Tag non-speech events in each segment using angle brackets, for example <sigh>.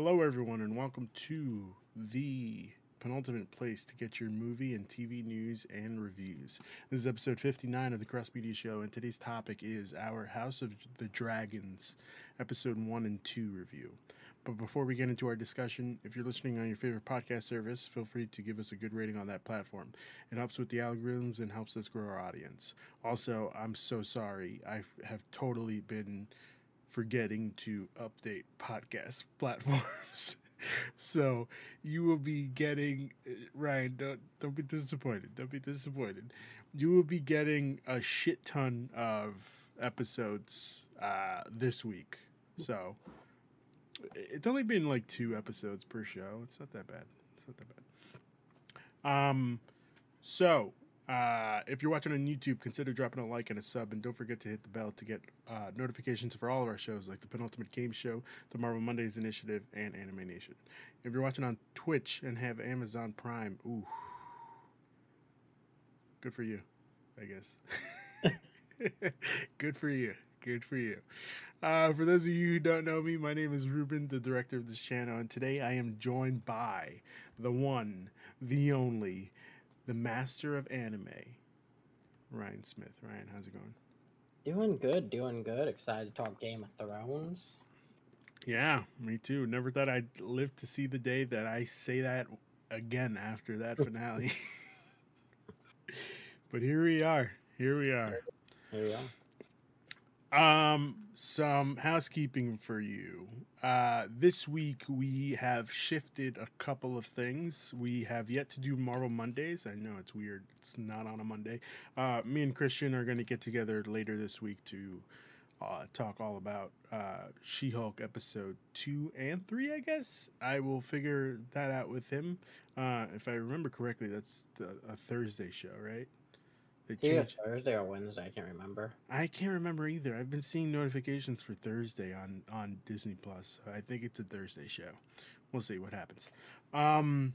Hello, everyone, and welcome to the penultimate place to get your movie and TV news and reviews. This is episode 59 of the Cross Media Show, and today's topic is our House of the Dragons, episode 1 and 2 review. But before we get into our discussion, if you're listening on your favorite podcast service, feel free to give us a good rating on that platform. It helps with the algorithms and helps us grow our audience. Also, I'm so sorry. I have totally been forgetting to update podcast <laughs> platforms. so you will be getting Ryan. Don't don't be disappointed. Don't be disappointed. You will be getting a shit ton of episodes uh, this week. So it's only been like two episodes per show. It's not that bad. It's not that bad. Um, so uh, if you're watching on YouTube, consider dropping a like and a sub, and don't forget to hit the bell to get uh, notifications for all of our shows, like the Penultimate Game Show, the Marvel Mondays Initiative, and Anime Nation. If you're watching on Twitch and have Amazon Prime, ooh, good for you, I guess. <laughs> good for you. Good for you. Uh, for those of you who don't know me, my name is Ruben, the director of this channel, and today I am joined by the one, the only, the master of anime, Ryan Smith. Ryan, how's it going? Doing good, doing good. Excited to talk Game of Thrones. Yeah, me too. Never thought I'd live to see the day that I say that again after that <laughs> finale. but here we are. Here we are. Here we are. Um, some housekeeping for you. Uh, this week we have shifted a couple of things. We have yet to do Marvel Mondays. I know it's weird; it's not on a Monday. Uh, me and Christian are going to get together later this week to uh, talk all about uh, She-Hulk episode two and three. I guess I will figure that out with him. Uh, if I remember correctly, that's the, a Thursday show, right? Yeah, Thursday or Wednesday. I can't remember. I can't remember either. I've been seeing notifications for Thursday on on Disney Plus. I think it's a Thursday show. We'll see what happens. Um,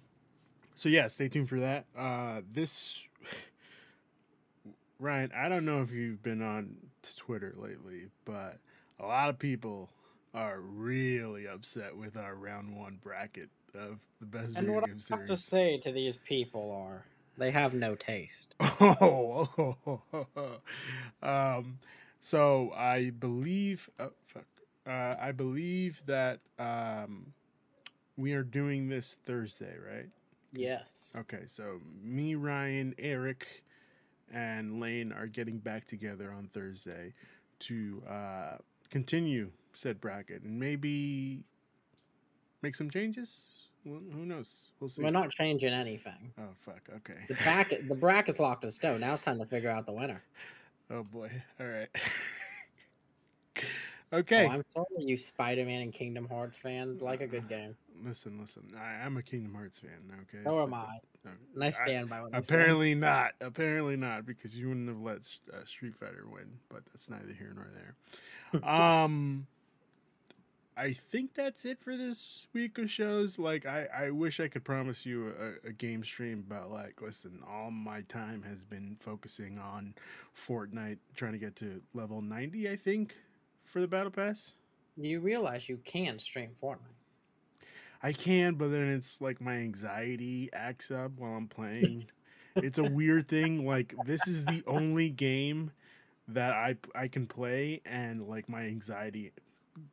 so yeah, stay tuned for that. Uh, this Ryan, I don't know if you've been on Twitter lately, but a lot of people are really upset with our round one bracket of the best And video what I have series. to say to these people are they have no taste. <laughs> Oh, <laughs> um, so I believe, oh, fuck, uh, I believe that um, we are doing this Thursday, right? Yes. Okay, so me, Ryan, Eric, and Lane are getting back together on Thursday to uh, continue said bracket and maybe make some changes. Well, who knows? We'll see. We're not changing anything. Oh fuck. Okay. The bracket <laughs> the bracket's locked in stone. Now it's time to figure out the winner. Oh boy. All right. <laughs> okay. Oh, I'm sorry you Spider Man and Kingdom Hearts fans like a good game. listen, listen. I, I'm a Kingdom Hearts fan. Okay. So am I. no, And I stand by what I apparently not. Apparently not because you wouldn't have let uh, Street Fighter win. But that's neither here nor there. <laughs> um. I think that's it for this week of shows. Like, I, I wish I could promise you a, a game stream, but like, listen, all my time has been focusing on Fortnite, trying to get to level 90, I think, for the Battle Pass. You realize you can stream Fortnite. I can, but then it's like my anxiety acts up while I'm playing. it's a weird thing. Like this is the only game that I I can play, and like my anxiety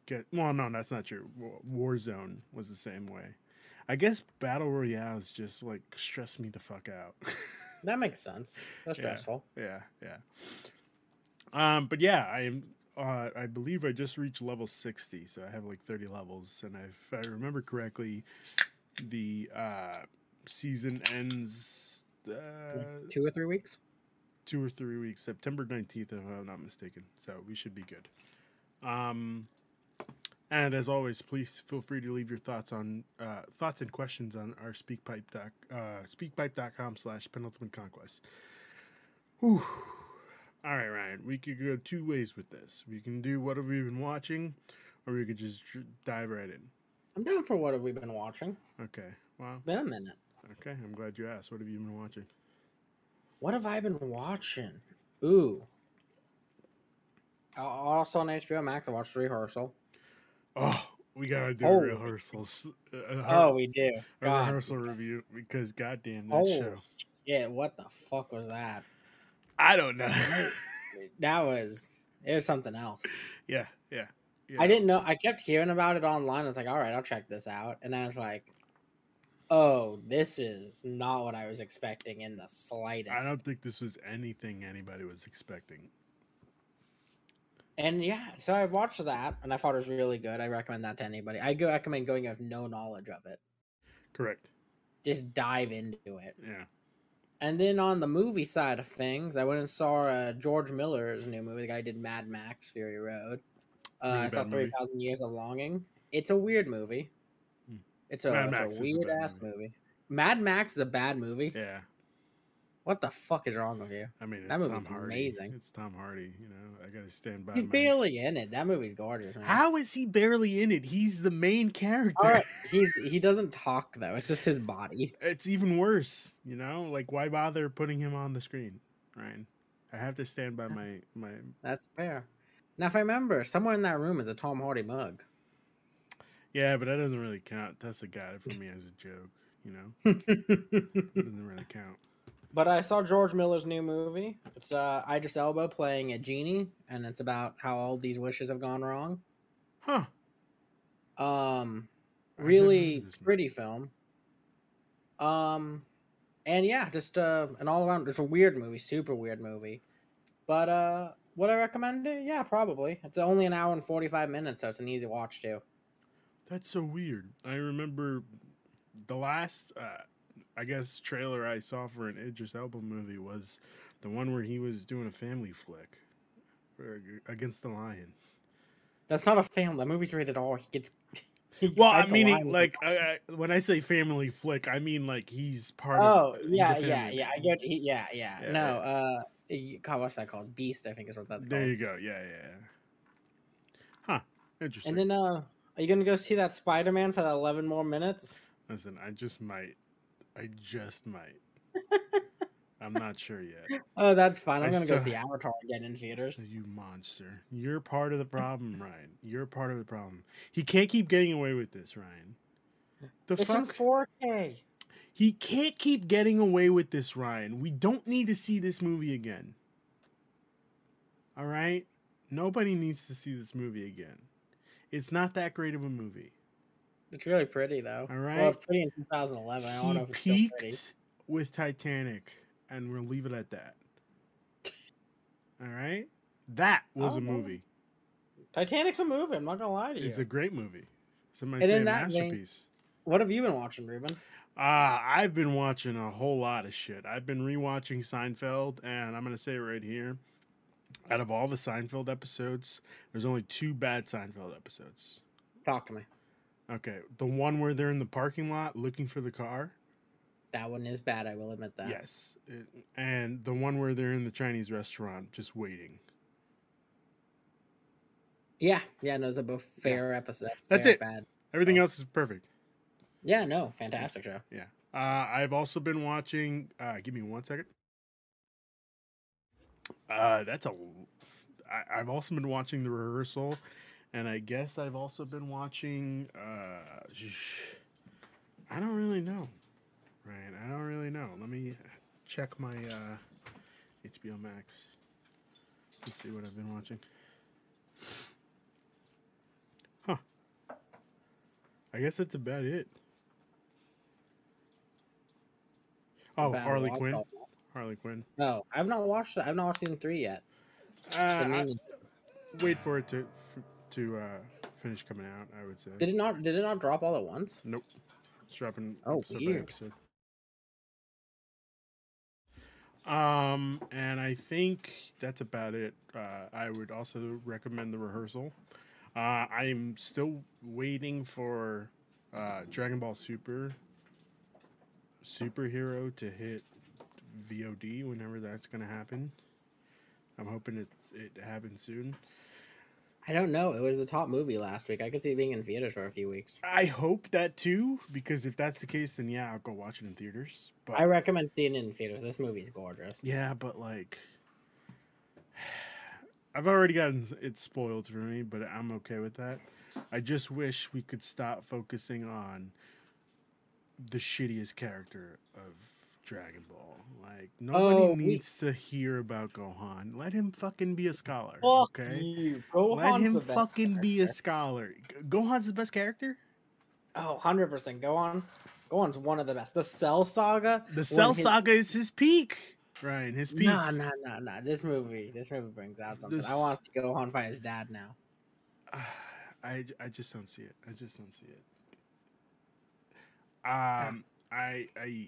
get. Well, no, that's not true. Warzone was the same way. I guess battle royales just like stress me the fuck out. <laughs> That makes sense. That's Yeah. stressful. yeah, yeah. Um, but yeah, I am. Uh, I believe I just reached level sixty, so I have like thirty levels, and if I remember correctly, the uh, season ends uh, Two or three weeks. two or three weeks, September nineteenth, if I'm not mistaken. So we should be good. Um, and as always, please feel free to leave your thoughts on uh, thoughts and questions on our speakpipe doc, uh, speakpipe.com slash penultimate conquest. Whew. All right, Ryan. We could go two ways with this. We can do what have we been watching, or we could just dive right in. I'm down for what have we been watching? Okay. Well, Been a minute. okay. I'm glad you asked. What have you been watching? What have I been watching? Ooh. Uh, Also on HBO Max, I watched the Rehearsal. Oh, we gotta do Oh. rehearsals. Uh, Oh, we do. a God. rehearsal review because goddamn that Oh, show. Yeah, what the fuck was that? I don't know. That was <laughs> it was something else. yeah, yeah, yeah. I didn't know. I kept hearing about it online. I was like, all right, I'll check this out. And I was like, oh, this is not what I was expecting in the slightest. I don't think this was anything anybody was expecting. And yeah, so I watched that and I thought it was really good. I recommend that to anybody. I go recommend going with no knowledge of it. Correct. Just dive into it. Yeah. And then on the movie side of things, I went and saw uh, George Miller's new movie. The guy did Mad Max Fury Road. Uh, Really I saw. Three Thousand Years of Longing. It's a weird movie. Hmm. It's a, it's a a weird bad ass movie. movie. Mad Max is a bad movie. Yeah. What the fuck is wrong with you? I mean, it's That movie's amazing. It's Tom Hardy. You know, I gotta stand by. He's my... barely in it. That movie's gorgeous. Man. How is he barely in it? He's the main character. Right, <laughs> he's he doesn't talk though. It's just his body. It's even worse. You know, like why bother putting him on the screen, Ryan? I have to stand by my my. That's fair. Now, if I remember, somewhere in that room is a Tom Hardy mug. Yeah, but that doesn't really count. That's a guy for me as a joke. You know, <laughs> it doesn't really count. But I saw George Miller's new movie. It's uh, Idris Elba playing a genie, and it's about how all these wishes have gone wrong. Huh? Um, really pretty film. Um, and yeah, just uh, an all around. It's a weird movie, super weird movie. But uh, would I recommend it? Yeah, probably. It's only an hour and forty five minutes, so it's an easy watch too. That's so weird. I remember the last, uh, I guess, trailer I saw for an Idris Elba movie was the one where he was doing a family flick against the lion. That's not a family. That movie's rated R. He gets. <laughs> he Well, I mean, like, I, I, when I say family flick, I mean like he's part Oh of. a yeah, yeah, yeah. I get. He, yeah, yeah, Yeah, No, uh, God, what's that called? Beast, I think is what that's called. There you go. Yeah, yeah. yeah. Huh. Interesting. And then, uh, are you gonna go see that Spider Man for that eleven more minutes? Listen, I just might. I just might. I'm not sure yet. <laughs> Oh, that's fine. I'm I gonna go see Avatar again in theaters. You monster. You're part of the problem, Ryan. You're part of the problem. He can't keep getting away with this, Ryan. The It's in fuck? 4K. He can't keep getting away with this, Ryan. We don't need to see this movie again. All right? Nobody needs to see this movie again. It's not that great of a movie. It's really pretty though. All right. Well, it's pretty in 2011. I don't know if it's still pretty. with Titanic, and we'll leave it at that. <laughs> All right? That was a movie. Titanic's a movie. I'm not gonna lie to you. It's a great movie. Somebody And say a masterpiece. What have you been watching, Ruben? Uh, I've been watching a whole lot of shit. I've been rewatching Seinfeld, and I'm going to say it right here. Out of all the Seinfeld episodes, there's only two bad Seinfeld episodes. Talk to me. Okay, the one where they're in the parking lot looking for the car. That one is bad. I will admit that. Yes. It- and the one where they're in the Chinese restaurant just waiting. Yeah. Yeah. No, are both fair episodes. That's fair, it. Bad. Everything Oh. else is perfect. Yeah. No. Fantastic show. Yeah. Uh, I've also been watching. Uh, give me one second. Uh, that's a. I, I've also been watching the rehearsal, and I guess I've also been watching. Uh, I don't really know, Ryan. I don't really know. Let me check my uh, HBO Max. Let's see what I've been watching. Huh. I guess that's about it. Oh, Bad Harley Quinn. all- Harley Quinn. No, I've not watched it. I've not watched season three yet. Uh, I- wait for it to f- to uh, finish coming out. I would say. Did it not? Did it not drop all at once? Nope. It's dropping Oh, episode weird. episode. Um, and I think that's about it. Uh, I would also recommend the rehearsal. Uh, I'm still waiting for uh, Dragon Ball Super superhero to hit VOD whenever that's gonna happen. I'm hoping it's it happens soon. I don't know. It was the top movie last week. I could see it being in theaters for a few weeks. I hope that too, because if that's the case, then yeah, I'll go watch it in theaters. But I recommend seeing it in theaters. This movie's gorgeous. yeah, but like, <sighs> I've already gotten it spoiled for me, but I'm okay with that. I just wish we could stop focusing on the shittiest character of Dragon Ball. Like nobody Oh, we- needs to hear about Gohan. Let him fucking be a scholar. Fuck okay. you. Let him fucking be a scholar. Gohan's the best character. Oh, 100% Gohan. Gohan's one of the best. The Cell Saga. The Cell his- Saga is his peak. Right, his peak. Nah, nah, nah, nah. This movie, this movie brings out something. I want to see Gohan fight his dad now. <sighs> I, I just don't see it. I just don't see it. Um, <sighs> I I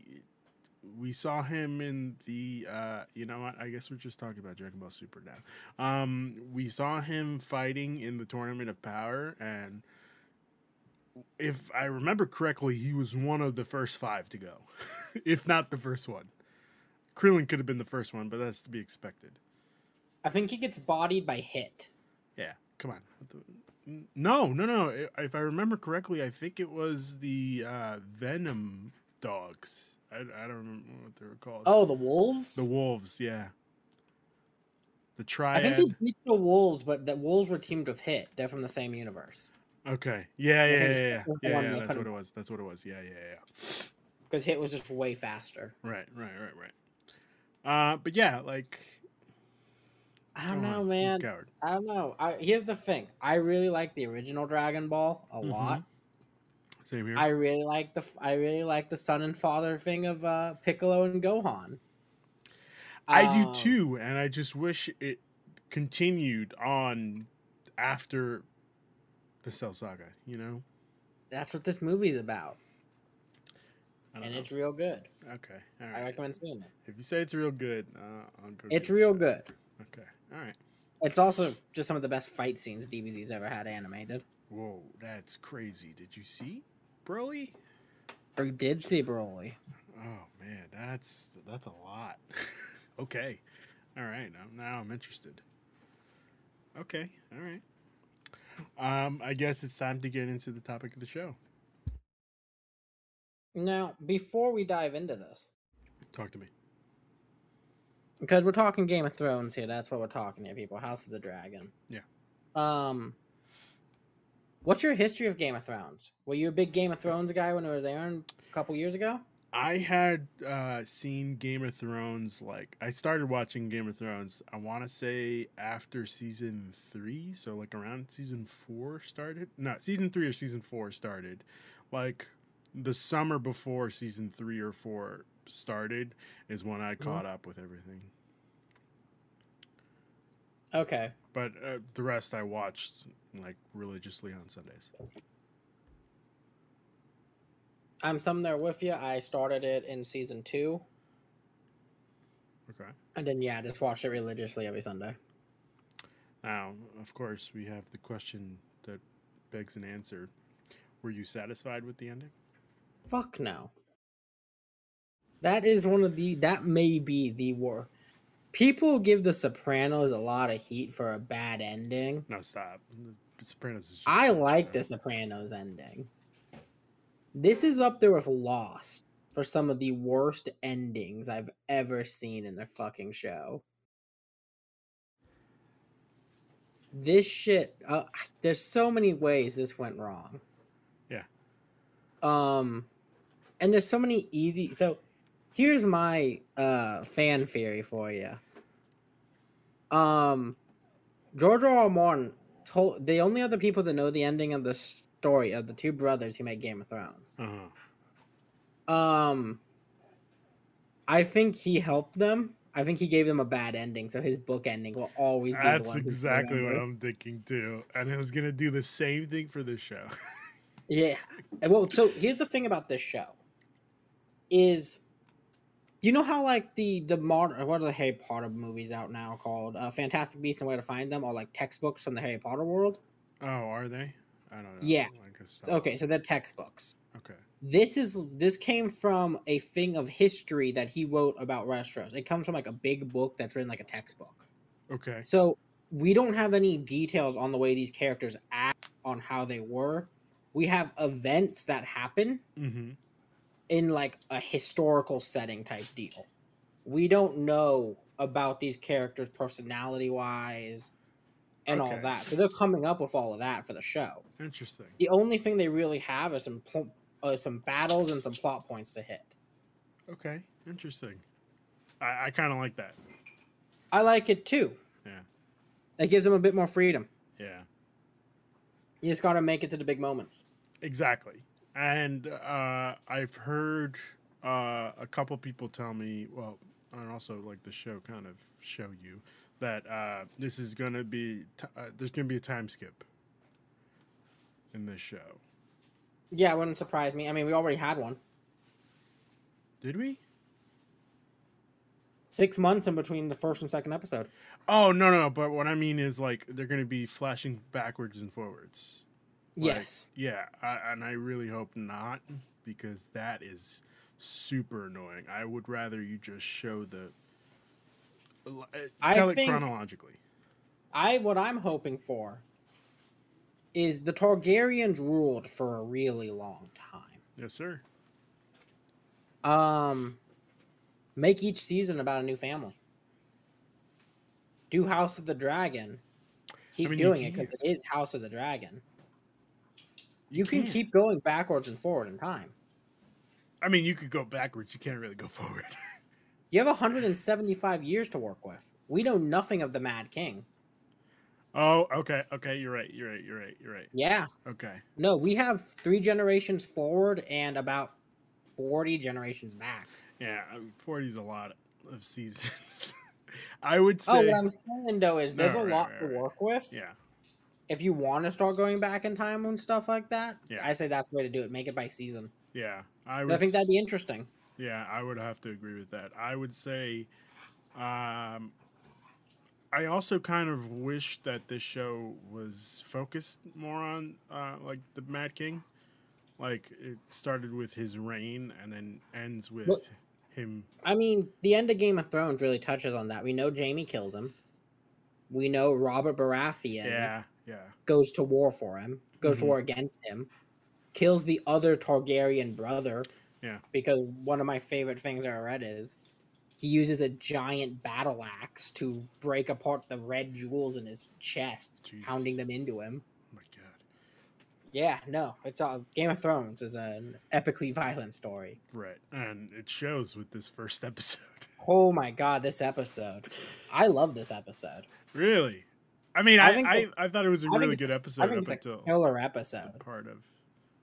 we saw him in the uh, you know what? I guess we're just talking about Dragon Ball Super now. Um, we saw him fighting in the Tournament of Power, and if I remember correctly, he was one of the first five to go, <laughs> if not the first one. Krillin could have been the first one, but that's to be expected. I think he gets bodied by Hit. Yeah, come on. What the- No, no, no. If I remember correctly, I think it was the uh, Venom dogs. I, I don't remember what they were called. Oh, the wolves. the wolves. Yeah. The tribe. I think he beat the wolves, but the wolves were teamed with Hit. They're from the same universe. Okay. Yeah, yeah, yeah, yeah, the yeah. yeah, that's what it was. That's what it was. Yeah, yeah, yeah. Because Hit was just way faster. Right, right, right, right. Uh, but yeah, like I don't know, a man. coward. I don't know. I, here's the thing. I really like the original Dragon Ball a Mhm. lot. Same here. I really like the I really like the son and father thing of uh, Piccolo and Gohan. I Um, do too, and I just wish it continued on after the Cell Saga. You know, That's what this movie's about, and know. it's real good. okay. All I recommend seeing it. If you say it's real good, uh, I'll go. It's get it. real good. Okay. All right. It's also just some of the best fight scenes DBZ's ever had animated. Whoa, that's crazy. Did you see Broly? Or did see Broly. Oh man, that's that's a lot. <laughs> okay. All right. Now now I'm interested. Okay. All right. Um, I guess it's time to get into the topic of the show. Now, before we dive into this, Talk to me. because we're talking Game of Thrones here, that's what we're talking here, people. House of the Dragon. Yeah. Um, what's your history of Game of Thrones? Were you a big Game of Thrones guy when it was airing a couple years ago? I had uh, seen Game of Thrones. Like I started watching Game of Thrones. I want to say after season three, so like around season four started. No, season three or season four started. Like the summer before season three or four started is when I caught up with everything. Okay. But uh, the rest I watched like religiously on Sundays. I'm some there with you. I started it in season two, Okay. and then yeah, just watched it religiously every Sunday. Now, of course, we have the question that begs an answer. Were you satisfied with the ending? Fuck no. That is one of the that may be the war. People give The Sopranos a lot of heat for a bad ending. No, stop. The Sopranos is I like a- The Sopranos ending. This is up there with Lost for some of the worst endings I've ever seen in a fucking show. This shit, uh, there's so many ways this went wrong. Yeah. Um, and there's so many easy. So, here's my uh fan theory for you. Um, George R. R. Martin told the only other people that know the ending of the story of the two brothers who made Game of Thrones. Uh-huh. Um, I think he helped them. I think he gave them a bad ending, so his book ending will always be. the That's exactly what. I'm thinking too. And I was gonna do the same thing for this show. <laughs> Yeah. Well, so here's the thing about this show. Is you know how like the the modern what are the Harry Potter movies out now called uh, Fantastic Beasts and Where to Find Them, or like textbooks from the Harry Potter world? oh, are they? I don't know. Yeah. Okay, so they're textbooks. Okay. This is this came from a thing of history that he wrote about Westeros. It comes from like a big book that's written like a textbook. Okay. So we don't have any details on the way these characters act on how they were. We have events that happen Mm-hmm. In like a historical setting type deal. We don't know about these characters personality wise. and all that. So they're coming up with all of that for the show. Interesting. The only thing they really have is some pl- uh, some battles and some plot points to hit. Okay. Interesting. I, I kind of like that. I like it too. Yeah. It gives them a bit more freedom. Yeah. You just got to make it to the big moments. Exactly. And uh, I've heard uh, a couple people tell me, well, and also like the show kind of show you that uh, this is going to be, t- uh, there's going to be a time skip in this show. Yeah, it wouldn't surprise me. I mean, we already had one. Did we? Six months in between the first and second episode. Oh, no, no. But what I mean is like they're going to be flashing backwards and forwards. Like, yes. Yeah, I, and I really hope not because that is super annoying. I would rather you just show the uh, I tell it think- chronologically. I what I'm hoping for is the Targaryens ruled for a really long time. Yes, sir. Um, make each season about a new family. Do House of the Dragon. Keep mean, doing it because it is House of the Dragon. You, can keep going backwards and forward in time. I mean, you could go backwards. You can't really go forward. <laughs> You have 175 years to work with. We know nothing of the Mad King. oh, okay, okay. You're right. You're right. You're right. You're right. Yeah. Okay. No, we have three generations forward and about 40 generations back. Yeah, forty is a lot of seasons. <laughs> I would say. Oh, what I'm saying though is there's No, a right, lot right, to right. work with. yeah. If you want to start going back in time and stuff like that, Yeah. I say that's the way to do it. Make it by season. Yeah. I I, think that'd be interesting. Yeah, I would have to agree with that. I would say, um, I also kind of wish that this show was focused more on uh, like the Mad King. Like it started with his reign and then ends with Well- him. I mean, the end of Game of Thrones really touches on that. We know Jaime kills him. We know Robert Baratheon Yeah, yeah, goes to war for him, goes Mhm. to war against him, kills the other Targaryen brother. Yeah. Because one of my favorite things I read is he uses a giant battle axe to break apart the red jewels in his chest, Jesus. pounding them into him. Oh my god. Yeah, no, it's all Game of Thrones is an epically violent story. Right, and it shows with this first <laughs> episode. Oh my god, this episode! I love this episode. really, I mean, I I I, the- I thought it was a really good I episode think up it's a until killer episode. part of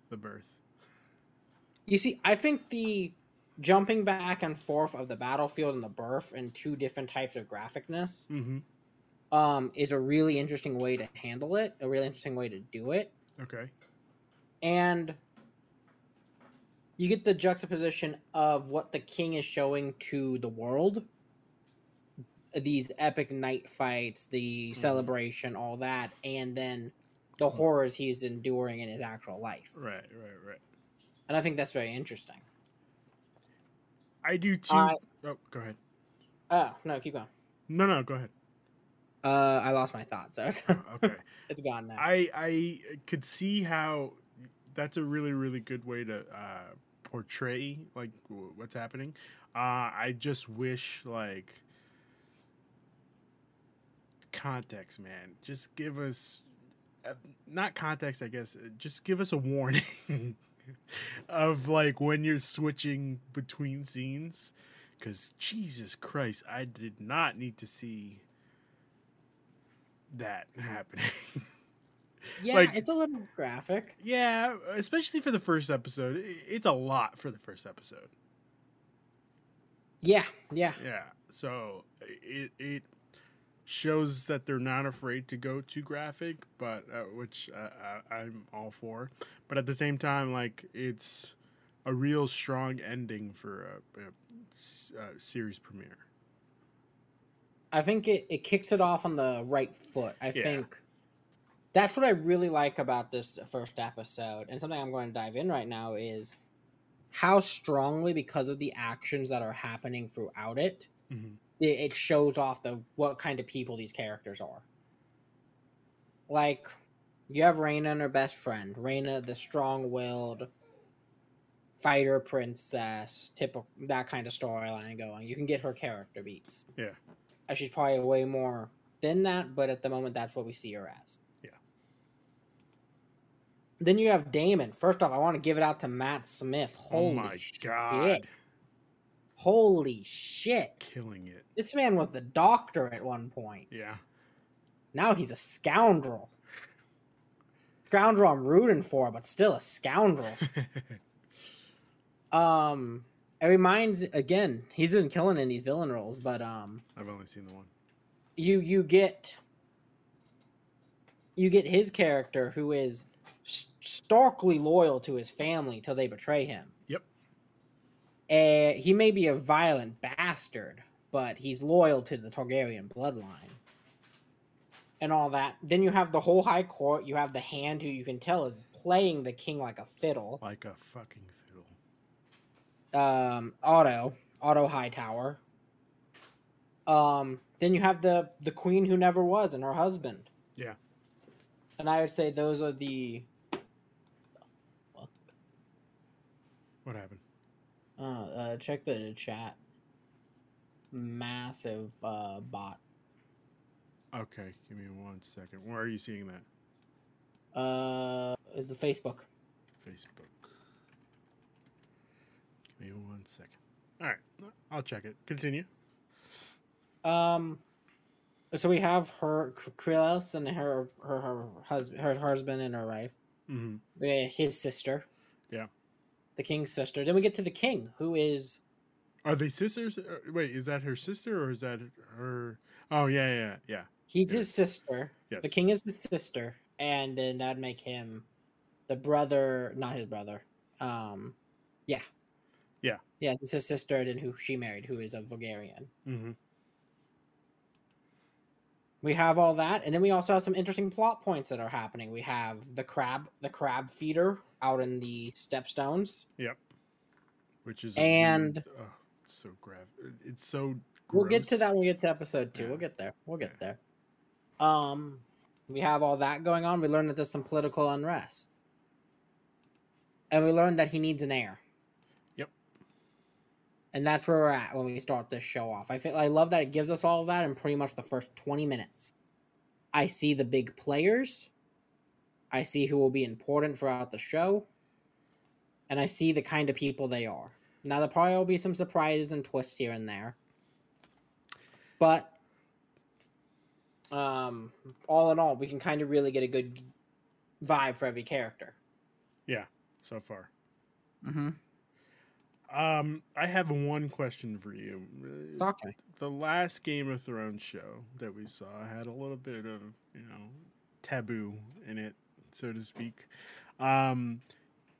the birth. You see, I think the jumping back and forth of the battlefield and the birth and two different types of graphicness Mm-hmm. um, is a really interesting way to handle it, a really interesting way to do it. Okay. And you get the juxtaposition of what the king is showing to the world these epic night fights, the celebration, all that, and then the horrors he's enduring in his actual life. Right, right, right. And I think that's very interesting. I do too. I- oh, go ahead. Oh, no, keep going. No, no, go ahead. Uh, I lost my thought, so Okay. <laughs> it's gone now. I I could see how that's a really really good way to uh, portray like w- what's happening. Uh, I just wish like context, man. Just give us uh, not context, I guess. uh, Just give us a warning <laughs> of like when you're switching between scenes. Because Jesus Christ, I did not need to see that happening. <laughs> yeah, like- it's a little graphic. Yeah, especially for the first episode. It's a lot for the first episode. Yeah, yeah. Yeah. So it it shows that they're not afraid to go too graphic, but uh, which uh, I, I'm all for. But at the same time, like it's a real strong ending for a series premiere. I think it, it kicks it off on the right foot. I Yeah. think that's what I really like about this first episode. And something I'm going to dive in right now is how strongly, because of the actions that are happening throughout it, Mhm. It, it shows off the what kind of people these characters are. Like, you have Reina and her best friend. Reina, the strong-willed fighter princess, typical that kind of storyline going. You can get her character beats. Yeah. Uh, She's probably way more than that, but at the moment, that's what we see her as. Yeah. Then you have Daemon. First off, I want to give it out to Matt Smith. Holy oh my shit. god, Holy shit. killing it. This man was the doctor at one point. Yeah. Now he's a scoundrel. Scoundrel I'm rooting for, but still a scoundrel. <laughs> um, it reminds again, he's been killing in these villain roles, but um, I've only seen the one. you you get you get his character who is starkly loyal to his family till they betray him. Uh, he may be a violent bastard, but he's loyal to the Targaryen bloodline. And all that. Then you have the whole high court. You have the hand who you can tell is playing the king like a fiddle. Like a fucking fiddle. Um, Otto, Otto Hightower. Um, then you have the the queen who never was and her husband. Yeah. And I would say those are the What happened? Uh, uh check the chat. Massive uh bot. Okay, give me one second. Where are you seeing that? Uh is the Facebook. Facebook. Give me one second. All right, I'll check it. Continue. Um so we have her Corlys and her her her husband her husband and her wife. Mm-hmm. his sister. Yeah. The king's sister. Then we get to the king, who is Are they sisters? Uh, Wait, is that her sister or is that her? Oh yeah, yeah, yeah. he's Yeah. his sister. Yes. The king is his sister, and then that'd make him the brother, not his brother. Um, yeah, Yeah. yeah. It's his sister, then who she married, who is a Velaryon. Mm-hmm. We have all that, and then we also have some interesting plot points that are happening. We have the crab, the crab feeder out in the stepstones. Yep. Which is And- weird- oh, it's so grav. It's so. We'll get to that when we get to episode two. Yeah. We'll get there. We'll get Yeah. there. Um, we have all that going on. We learn that there's some political unrest, and we learn that he needs an heir. Yep. And that's where we're at when we start this show off. I feel I love that it gives us all of that in pretty much the first twenty minutes. I see the big players. I see who will be important throughout the show. And I see the kind of people they are. Now there probably will be some surprises and twists here and there. But um all in all, we can kind of really get a good vibe for every character. Yeah, so far. Mm-hmm. Um, I have one question for you. Talk to me. The last Game of Thrones show that we saw had a little bit of, you know, taboo in it, so to speak. Um,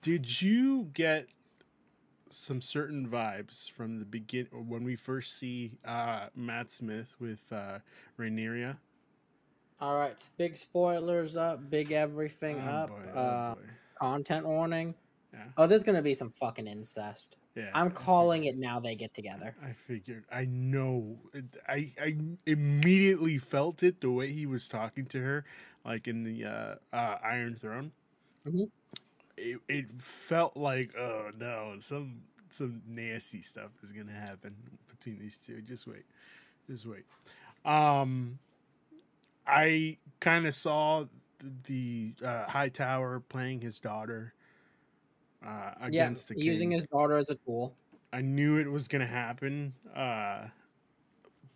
did you get some certain vibes from the begin when we first see uh, Matt Smith with uh, Rhaenyra? All right, big spoilers up, big everything Oh, up. boy, oh, uh, boy. content warning. Yeah. Oh, there's gonna be some fucking incest. Yeah, I'm calling it now. They get together. I figured. I know. I I immediately felt it the way he was talking to her, like in the uh, uh, Iron Throne. Mhm. It it felt like oh no, some some nasty stuff is gonna happen between these two. Just wait, just wait. Um, I kind of saw the, uh, Hightower playing his daughter. Uh, Yeah, against the using his daughter as a tool. I knew it was gonna happen. Uh,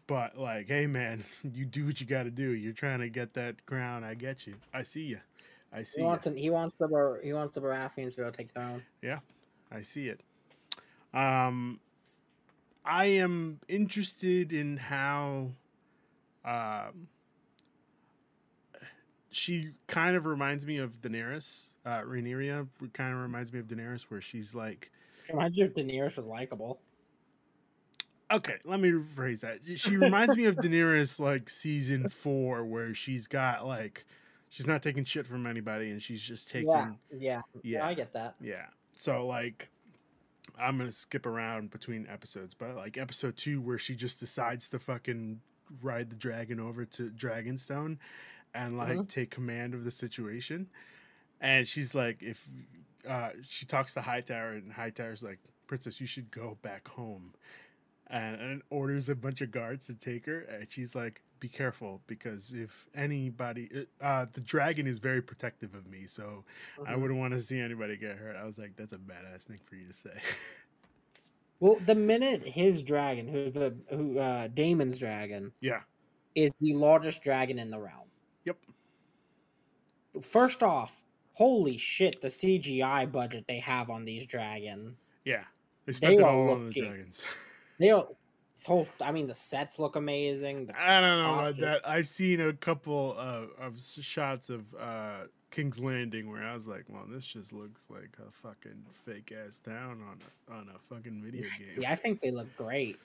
but like, hey man, <laughs> you do what you got to do. You're trying to get that crown. I get you. I see you. I see He you. wants an, he wants the Bar- he wants the Baratheons to be able to take the Yeah, I see it. Um, I am interested in how, um, she kind of reminds me of Daenerys. Uh, Rhaenyra kind of reminds me of Daenerys, where she's like, Imagine if Daenerys was likable. Okay, let me rephrase that. She reminds me of Daenerys like season four, where she's got like she's not taking shit from anybody and she's just taking Yeah, yeah, yeah, I get that. yeah. So like I'm gonna skip around between episodes, but like episode two where she just decides to fucking ride the dragon over to Dragonstone and like Mhm. take command of the situation. And she's like, if uh she talks to Hightower and Hightower's like, Princess, you should go back home. And, and orders a bunch of guards to take her. And she's like, "Be careful, because if anybody, uh, the dragon is very protective of me, so I Mhm. wouldn't want to see anybody get hurt." I was like, "That's a badass thing for you to say." <laughs> Well, the minute his dragon, who's the who uh Daemon's dragon, yeah. is the largest dragon in the realm. Yep. First off, holy shit, the CGI budget they have on these dragons. Yeah. They spent it all on the dragons. <laughs> They this whole I mean the sets look amazing. I don't know about that. I've seen a couple uh, of shots of uh, King's Landing where I was like, "Well, this just looks like a fucking fake ass town on a, on a fucking video game." Yeah, I think they look great.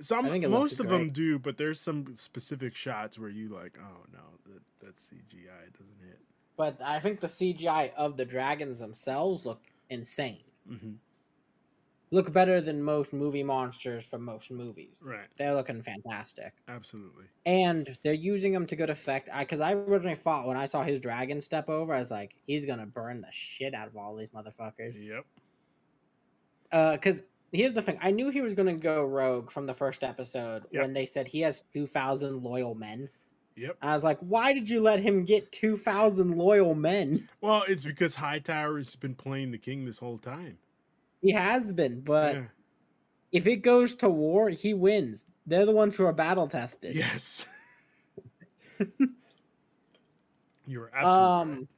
Some I think it looks most of them do, but there's some specific shots where you like, "Oh no, that that CGI doesn't hit." But I think the CGI of the dragons themselves look insane. Mm-hmm. Look better than most movie monsters from most movies. Right. They're looking fantastic. Absolutely. and they're using them to good effect. Because I, originally thought when I saw his dragon step over, I was like, he's gonna burn the shit out of all these motherfuckers. Yep. Uh, because here's the thing: I knew he was gonna go rogue from the first episode Yep. when they said he has two thousand loyal men. Yep. I was like, why did you let him get two thousand loyal men? Well, it's because Hightower has been playing the king this whole time. He has been, but yeah. if it goes to war, he wins. They're the ones who are battle tested. Yes. <laughs> You're absolutely um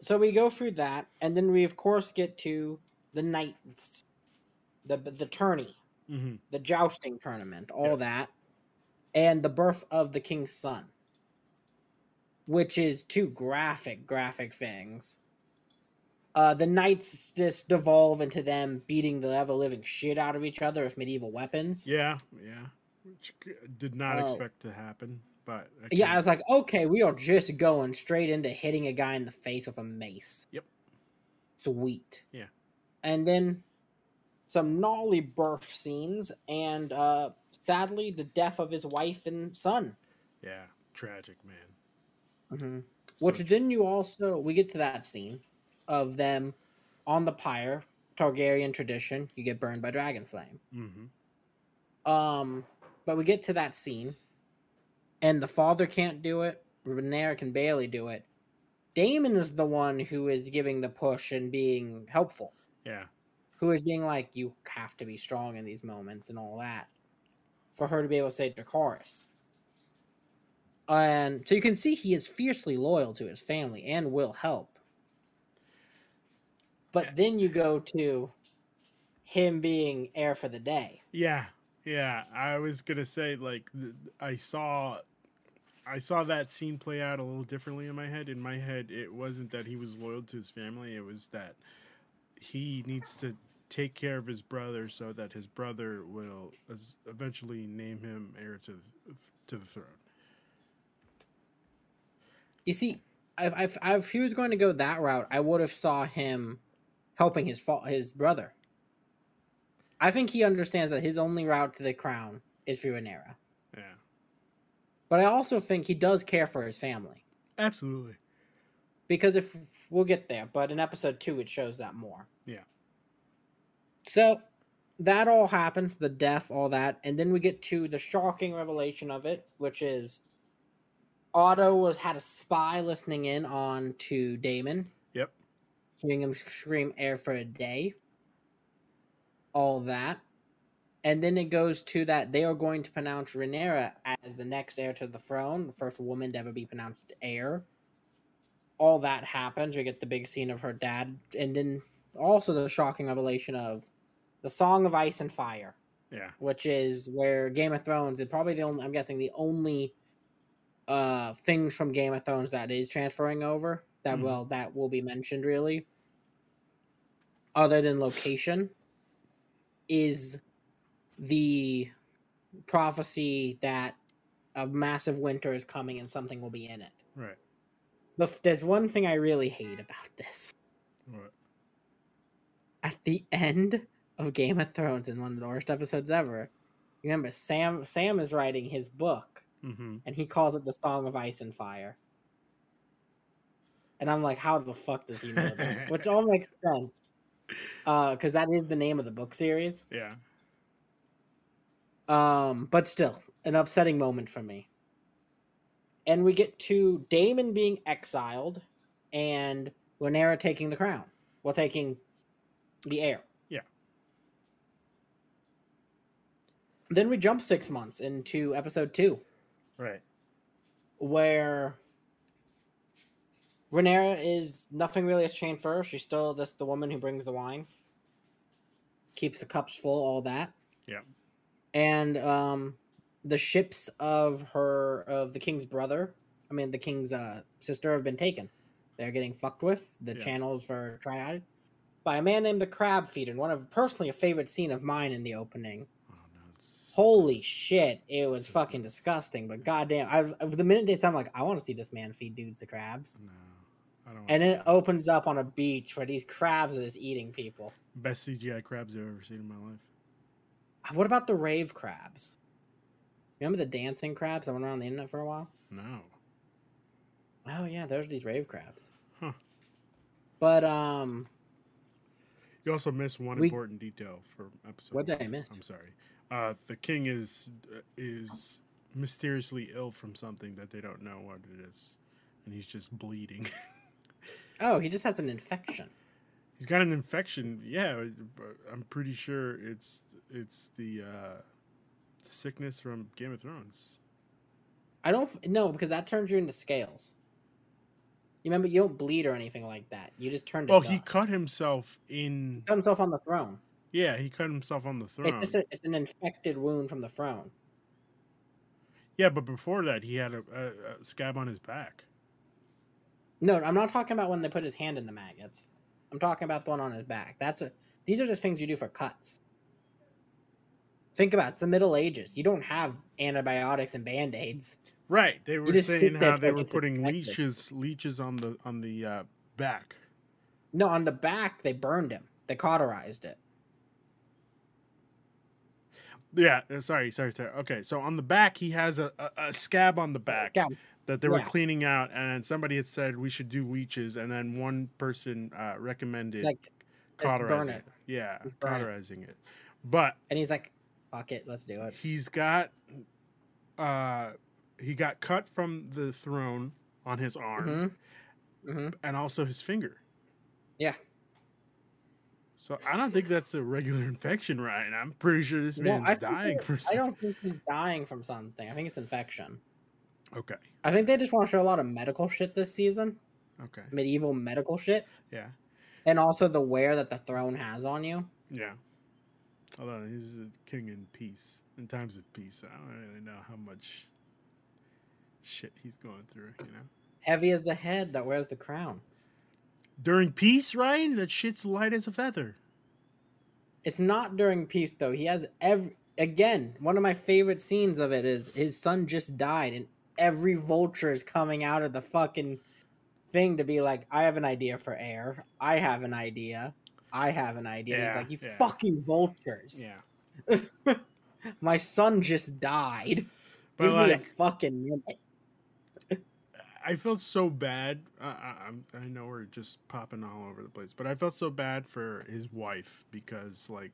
so we go through that and then we of course get to the knights the the tourney right. hmm the jousting tournament all Yes. that and the birth of the king's son which is two graphic graphic things uh the knights just devolve into them beating the ever living shit out of each other with medieval weapons Yeah, yeah. Which did not expect to happen, but I Yeah, I was like, okay, we are just going straight into hitting a guy in the face with a mace. Yep. Sweet. Yeah. And then some gnarly birth scenes, and uh, sadly, the death of his wife and son. yeah, tragic man. Mm-hmm. Which Such- then you also we get to that scene of them on the pyre, Targaryen tradition. You get burned by dragon flame. Mhm. Um, but we get to that scene, and the father can't do it. Rhaenyra can barely do it. Daemon is the one who is giving the push and being helpful. Yeah, Who is being like, "You have to be strong in these moments" and all that, for her to be able to say Dracarys. And so you can see he is fiercely loyal to his family and will help. But then you go to him being heir for the day. yeah, yeah. I was gonna say like I saw, I saw that scene play out a little differently in my head. In my head, it wasn't that he was loyal to his family. It was that he needs to take care of his brother so that his brother will eventually name him heir to the, to the throne. You see, if, if, if he was going to go that route, I would have saw him helping his fa- his brother. I think he understands that his only route to the crown is through Rhaenyra. Yeah, But I also think he does care for his family. absolutely. Because if we'll get there, but in episode two it shows that more. Yeah. So that all happens, the death, all that, and then we get to the shocking revelation of it, which is Otto was had a spy listening in on to Daemon, Him scream heir for a day. All that. And then it goes to that they are going to pronounce Rhaenyra as the next heir to the throne, the first woman to ever be pronounced heir. All that happens. We get the big scene of her dad, and then also the shocking revelation of the Song of Ice and Fire, Yeah. which is where Game of Thrones and probably the only, I'm guessing, the only uh things from Game of Thrones that is transferring over that Mhm. will that will be mentioned really other than location is the prophecy that a massive winter is coming and something will be in it. Right. But there's one thing I really hate about this. What? At the end of Game of Thrones in one of the worst episodes ever, remember Sam Sam is writing his book Mm-hmm. and he calls it the Song of Ice and Fire. And I'm like, how the fuck does he know that? Which all <laughs> makes sense. Uh, because that is the name of the book series. Yeah. Um, but still, an upsetting moment for me. And we get to Daemon being exiled and Rhaenyra taking the crown. Well, taking the heir. Yeah. Then we jump six months into episode two, Right. where Rhaenyra is nothing really has changed for her. She's still this the woman who brings the wine, keeps the cups full, all that. Yeah. And um, the ships of her of the king's brother, I mean the king's uh, sister, have been taken. They're getting fucked with. The Yeah. channels for triad by a man named the Crab Feeder, one of personally a favorite scene of mine in the opening. Oh no, Holy shit, it was So fucking disgusting. But goddamn, I've the minute they I'm like, I want to see this man feed dudes the crabs. no. And then it opens up on a beach where these crabs are just eating people. best CGI crabs I've ever seen in my life. What about the rave crabs? Remember the dancing crabs that went around the internet for a while? No. Oh yeah, there's these rave crabs. Huh. But um, You also missed one We- important detail for episode. What did I miss? I'm sorry. Uh, the king is is mysteriously ill from something that they don't know what it is, and he's just bleeding. <laughs> oh, he just has an infection. he's got an infection. Yeah, I'm pretty sure it's it's the uh, sickness from Game of Thrones. I don't no because that turns you into scales. You remember you don't bleed or anything like that. You just turn to Oh, he cut himself in. cut himself on the throne. Yeah, he cut himself on the throne. It's just a, it's an infected wound from the throne. yeah, but before that, he had a, a, a scab on his back. No, I'm not talking about when they put his hand in the maggots. I'm talking about the one on his back. That's a. These are just things you do for cuts. Think about it, it's the Middle Ages. You don't have antibiotics and band aids. Right. They were saying how they were putting infected. leeches leeches on the on the uh, back. No, on the back they burned him. They cauterized it. Yeah, uh, sorry, sorry, sorry. Okay, so on the back he has a, a, a scab on the back Scab. That they were Yeah. cleaning out, and somebody had said we should do leeches, and then one person uh, recommended Like, cauterizing it. it. Yeah, Let's it. cauterizing it. But And he's like, "Fuck it, let's do it." he's got uh he got cut from the throne on his arm hmm hmm and also his finger. Yeah. So I don't think that's a regular <laughs> infection, Ryan. I'm pretty sure this Well, man's think dying for I don't think he's dying from something. I think it's infection. Okay. I think they just want to show a lot of medical shit this season, Okay. medieval medical shit, Yeah. and also the wear that the throne has on you. Yeah. Although he's a king in peace, in times of peace, I don't really know how much shit he's going through. You know. Heavy as the head that wears the crown. During peace, Ryan, that shit's light as a feather. It's not during peace though. He has every again. One of my favorite scenes of it is his son just died, and every vulture is coming out of the fucking thing to be like, "I have an idea for air. I have an idea. I have an idea." And he's like, "You yeah. fucking vultures! Yeah. <laughs> My son just died. But Give me a fucking minute." I felt so bad. I, I'm- I know we're just popping all over the place, but I felt so bad for his wife because, like,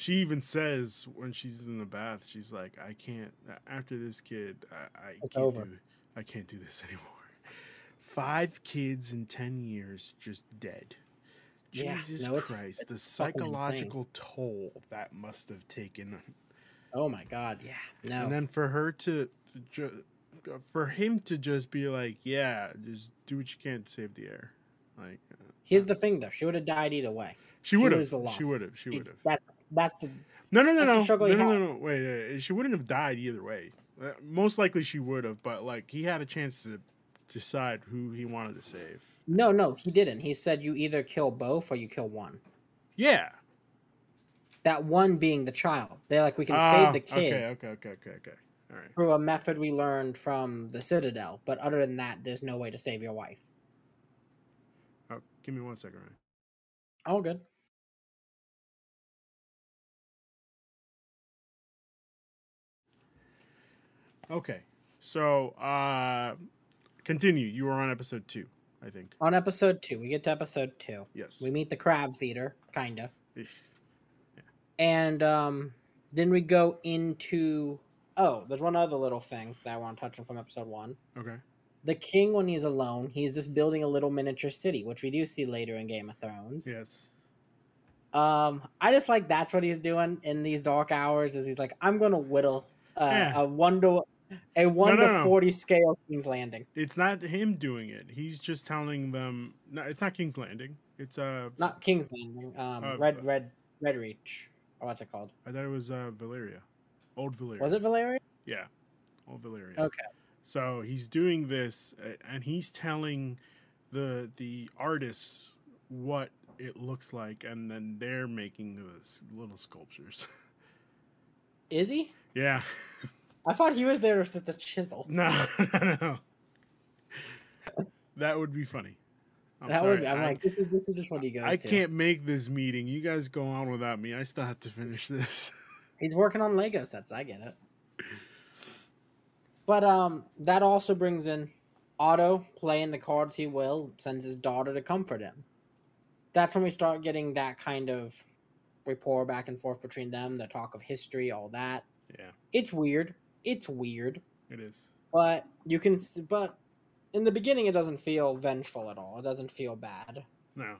she even says when she's in the bath, she's like, "I can't. After this kid, I, I can't over. do. I can't do this <laughs> anymore." Five kids in ten years just dead. Yeah, Jesus no, it's- Christ, the fucking insane. psychological toll that must have taken Oh my god, yeah. No. and then for her to, ju- for him to just be like, yeah, just do what you can to save the air. Like, uh, Here's the thing though, she would have died either way. she would have. She would have. She would have. That that's the No, no, no, no. No, no, no, no. Wait, wait, she wouldn't have died either way. Uh, Most likely she would have, but like he had a chance to decide who he wanted to save. No, no, he didn't. He said you either kill both or you kill one. Yeah. That one being the child. They're like, we can Ah, save the kid Okay, okay, okay, okay, okay. All right. through a method we learned from the Citadel. But other than that, there's no way to save your wife. Oh, give me one second, Ryan. All good. Okay. So, uh, continue. You were on episode two, I think. On episode two, we get to episode two. Yes. We meet the crab feeder, kinda. Eesh. And um then we go into oh, there's one other little thing that I want to touch on from episode one. Okay. The king, when he's alone, he's just building a little miniature city, which we do see later in Game of Thrones. Yes. Um, I just like that's what he's doing in these dark hours. Is he's like, I'm gonna whittle uh, Yeah. a one to a one no, to no. forty scale King's Landing. It's not him doing it. He's just telling them. No, it's not King's Landing. It's uh. Not King's Landing. Um, Uh, Red Red Red Reach. Or what's it called? I thought it was uh Valyria, old Valyria. Was it Valyria? Yeah, old Valyria. Okay. So he's doing this, and he's telling the the artists what it looks like, and then they're making those little sculptures. <laughs> Is he? yeah. <laughs> I thought he was there with the chisel. No, <laughs> no, no. That would be funny. I'm that sorry. would. I'm I, like, this is this is just what he goes. I to. can't make this meeting. You guys go on without me. I still have to finish this. <laughs> He's working on Lego sets. I get it. But um, that also brings in Otto playing the cards he will. Sends his daughter to comfort him. That's when we start getting that kind of rapport back and forth between them. The talk of history, all that. yeah, It's weird. It's weird, it is. but you can. But in the beginning, it doesn't feel vengeful at all. It doesn't feel bad. No.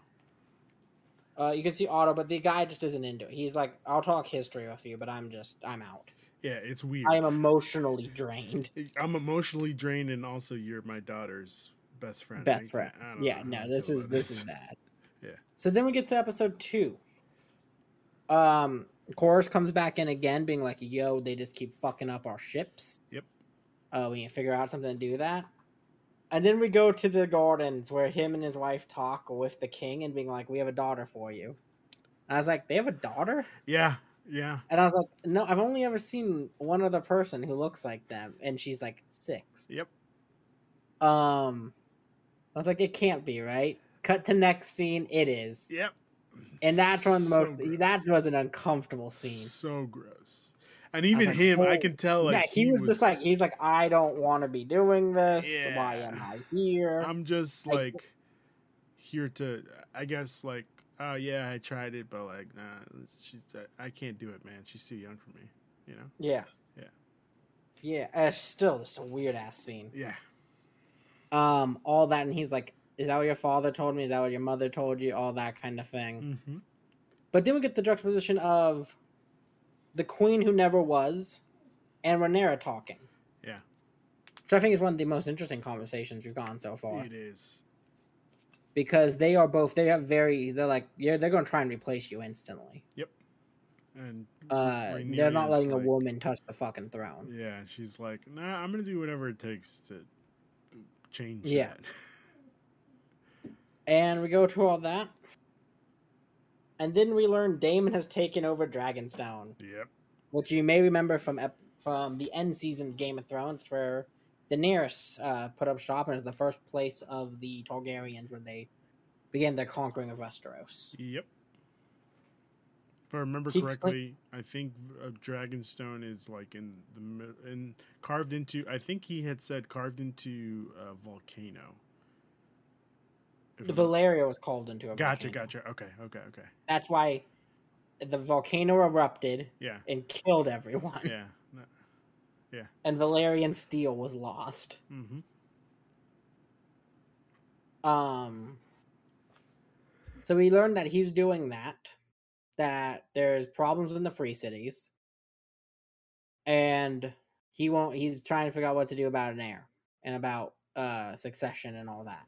Uh, you can see Otto, but the guy just isn't into it. He's like, "I'll talk history with you, but I'm just, I'm out. Yeah, it's weird. I am emotionally drained." <laughs> I'm emotionally drained, and also you're my daughter's best friend. Best friend. I don't Yeah, know no, this is this is bad. <laughs> Yeah. So then we get to episode two. Um, Corlys comes back in again, being like, "Yo, they just keep fucking up our ships. Yep. Uh, we can figure out something to do that." And then we go to the gardens where him and his wife talk with the king and being like, "We have a daughter for you." And I was like, "They have a daughter?" Yeah, yeah. And I was like, "No, I've only ever seen one other person who looks like them, and she's like six. Yep. Um, I was like, "It can't be right." Cut to next scene. It is. Yep. And that's one of the So most. gross. that was an uncomfortable scene. So gross. And even like, him, I oh, can tell. Like yeah, he, was, just like he's like, I don't want to be doing this. Why am I here? I'm just like- like here to. I guess like, oh yeah, I tried it, but like, nah, she's. I can't do it, man. She's too young for me. You know. yeah, Yeah. yeah. It's still just a weird ass scene. Yeah. Um, all that, and he's like, "Is that what your father told me? Is that what your mother told you? All that kind of thing." Mm-hmm. But then we get the juxtaposition of the queen who never was and Rhaenyra talking. Yeah. Which I think is one of the most interesting conversations we've gone so far. It is. Because they are both they have very they're like yeah, they're gonna try and replace you instantly. Yep. And Uh they're not letting a woman touch the fucking throne. Yeah, she's like, nah, I'm gonna do whatever it takes to change Yeah. that. <laughs> And we go through all that. And then we learn Daemon has taken over Dragonstone. yep. which you may remember from ep- from the end season of Game of Thrones, where Daenerys uh, put up shop and is the first place of the Targaryens when they began their conquering of Westeros. Yep. If I remember like- correctly, I think uh, Dragonstone is like in the in carved into. I think he had said carved into a volcano. If Valyria was called into a Gotcha, volcano. gotcha. Okay, okay, okay. That's why the volcano erupted Yeah, and killed everyone, yeah. and Valyrian steel was lost. Mm-hmm. Um. So we learned that he's doing that. That there's problems in the free cities, and he won't. He's trying to figure out what to do about an heir and about uh succession and all that.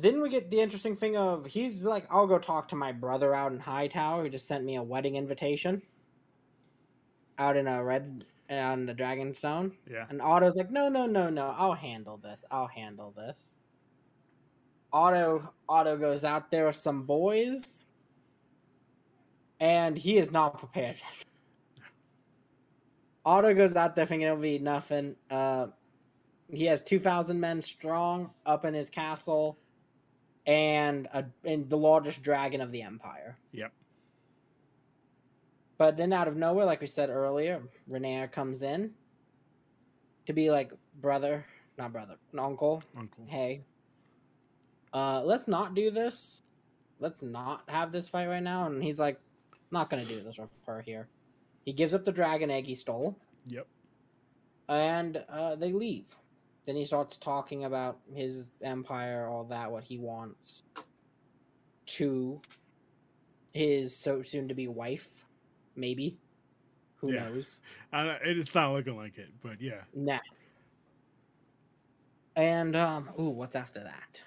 Then we get the interesting thing of he's like, I'll go talk to my brother out in Hightower who just sent me a wedding invitation. Out in a red on the Dragonstone. Yeah. And Otto's like, no, no, no, no, I'll handle this. I'll handle this. Otto Otto goes out there with some boys, and he is not prepared. <laughs> Otto goes out there thinking it'll be nothing. Uh, he has two thousand men strong up in his castle, and a and the largest dragon of the empire. Yep. But then out of nowhere, like we said earlier, Rhaenyra comes in to be like brother, not brother, an uncle. Uncle. Hey, uh, let's not do this. Let's not have this fight right now. And he's like, Not gonna do this her here. He gives up the dragon egg he stole, Yep. and uh, they leave. Then he starts talking about his empire, all that, what he wants to his so soon to be wife, maybe. Who Yeah. knows? <laughs> Uh, it's not looking like it, but yeah. Nah. And um, ooh, what's after that?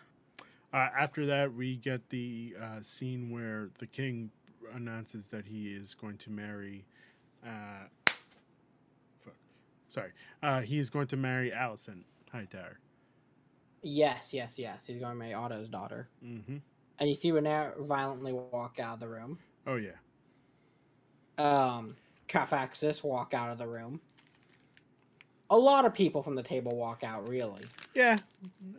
Uh, after that, we get the uh, scene where the king announces that he is going to marry. Uh, fuck. Sorry. Uh, he is going to marry Alicent Hightower. Yes, yes, yes. He's going to marry Otto's daughter, Mm-hmm. and you see Renee violently walk out of the room. Oh yeah. Um, Cafaxis walk out of the room. A lot of people from the table walk out. Really, Yeah.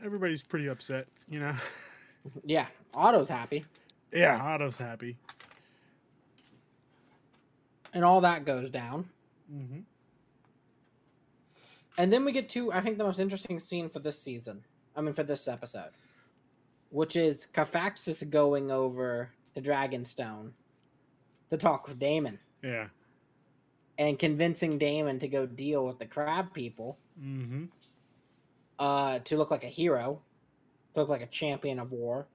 Everybody's pretty upset, you know. <laughs> yeah. Otto's happy, yeah. Otto's happy. and all that goes down. Mm-hmm. And then we get to, I think, the most interesting scene for this season. I mean, for this episode, which is Cafaxis going over to Dragonstone to talk with Daemon Yeah. and convincing Daemon to go deal with the crab people Mm-hmm. uh, to look like a hero, to look like a champion of war,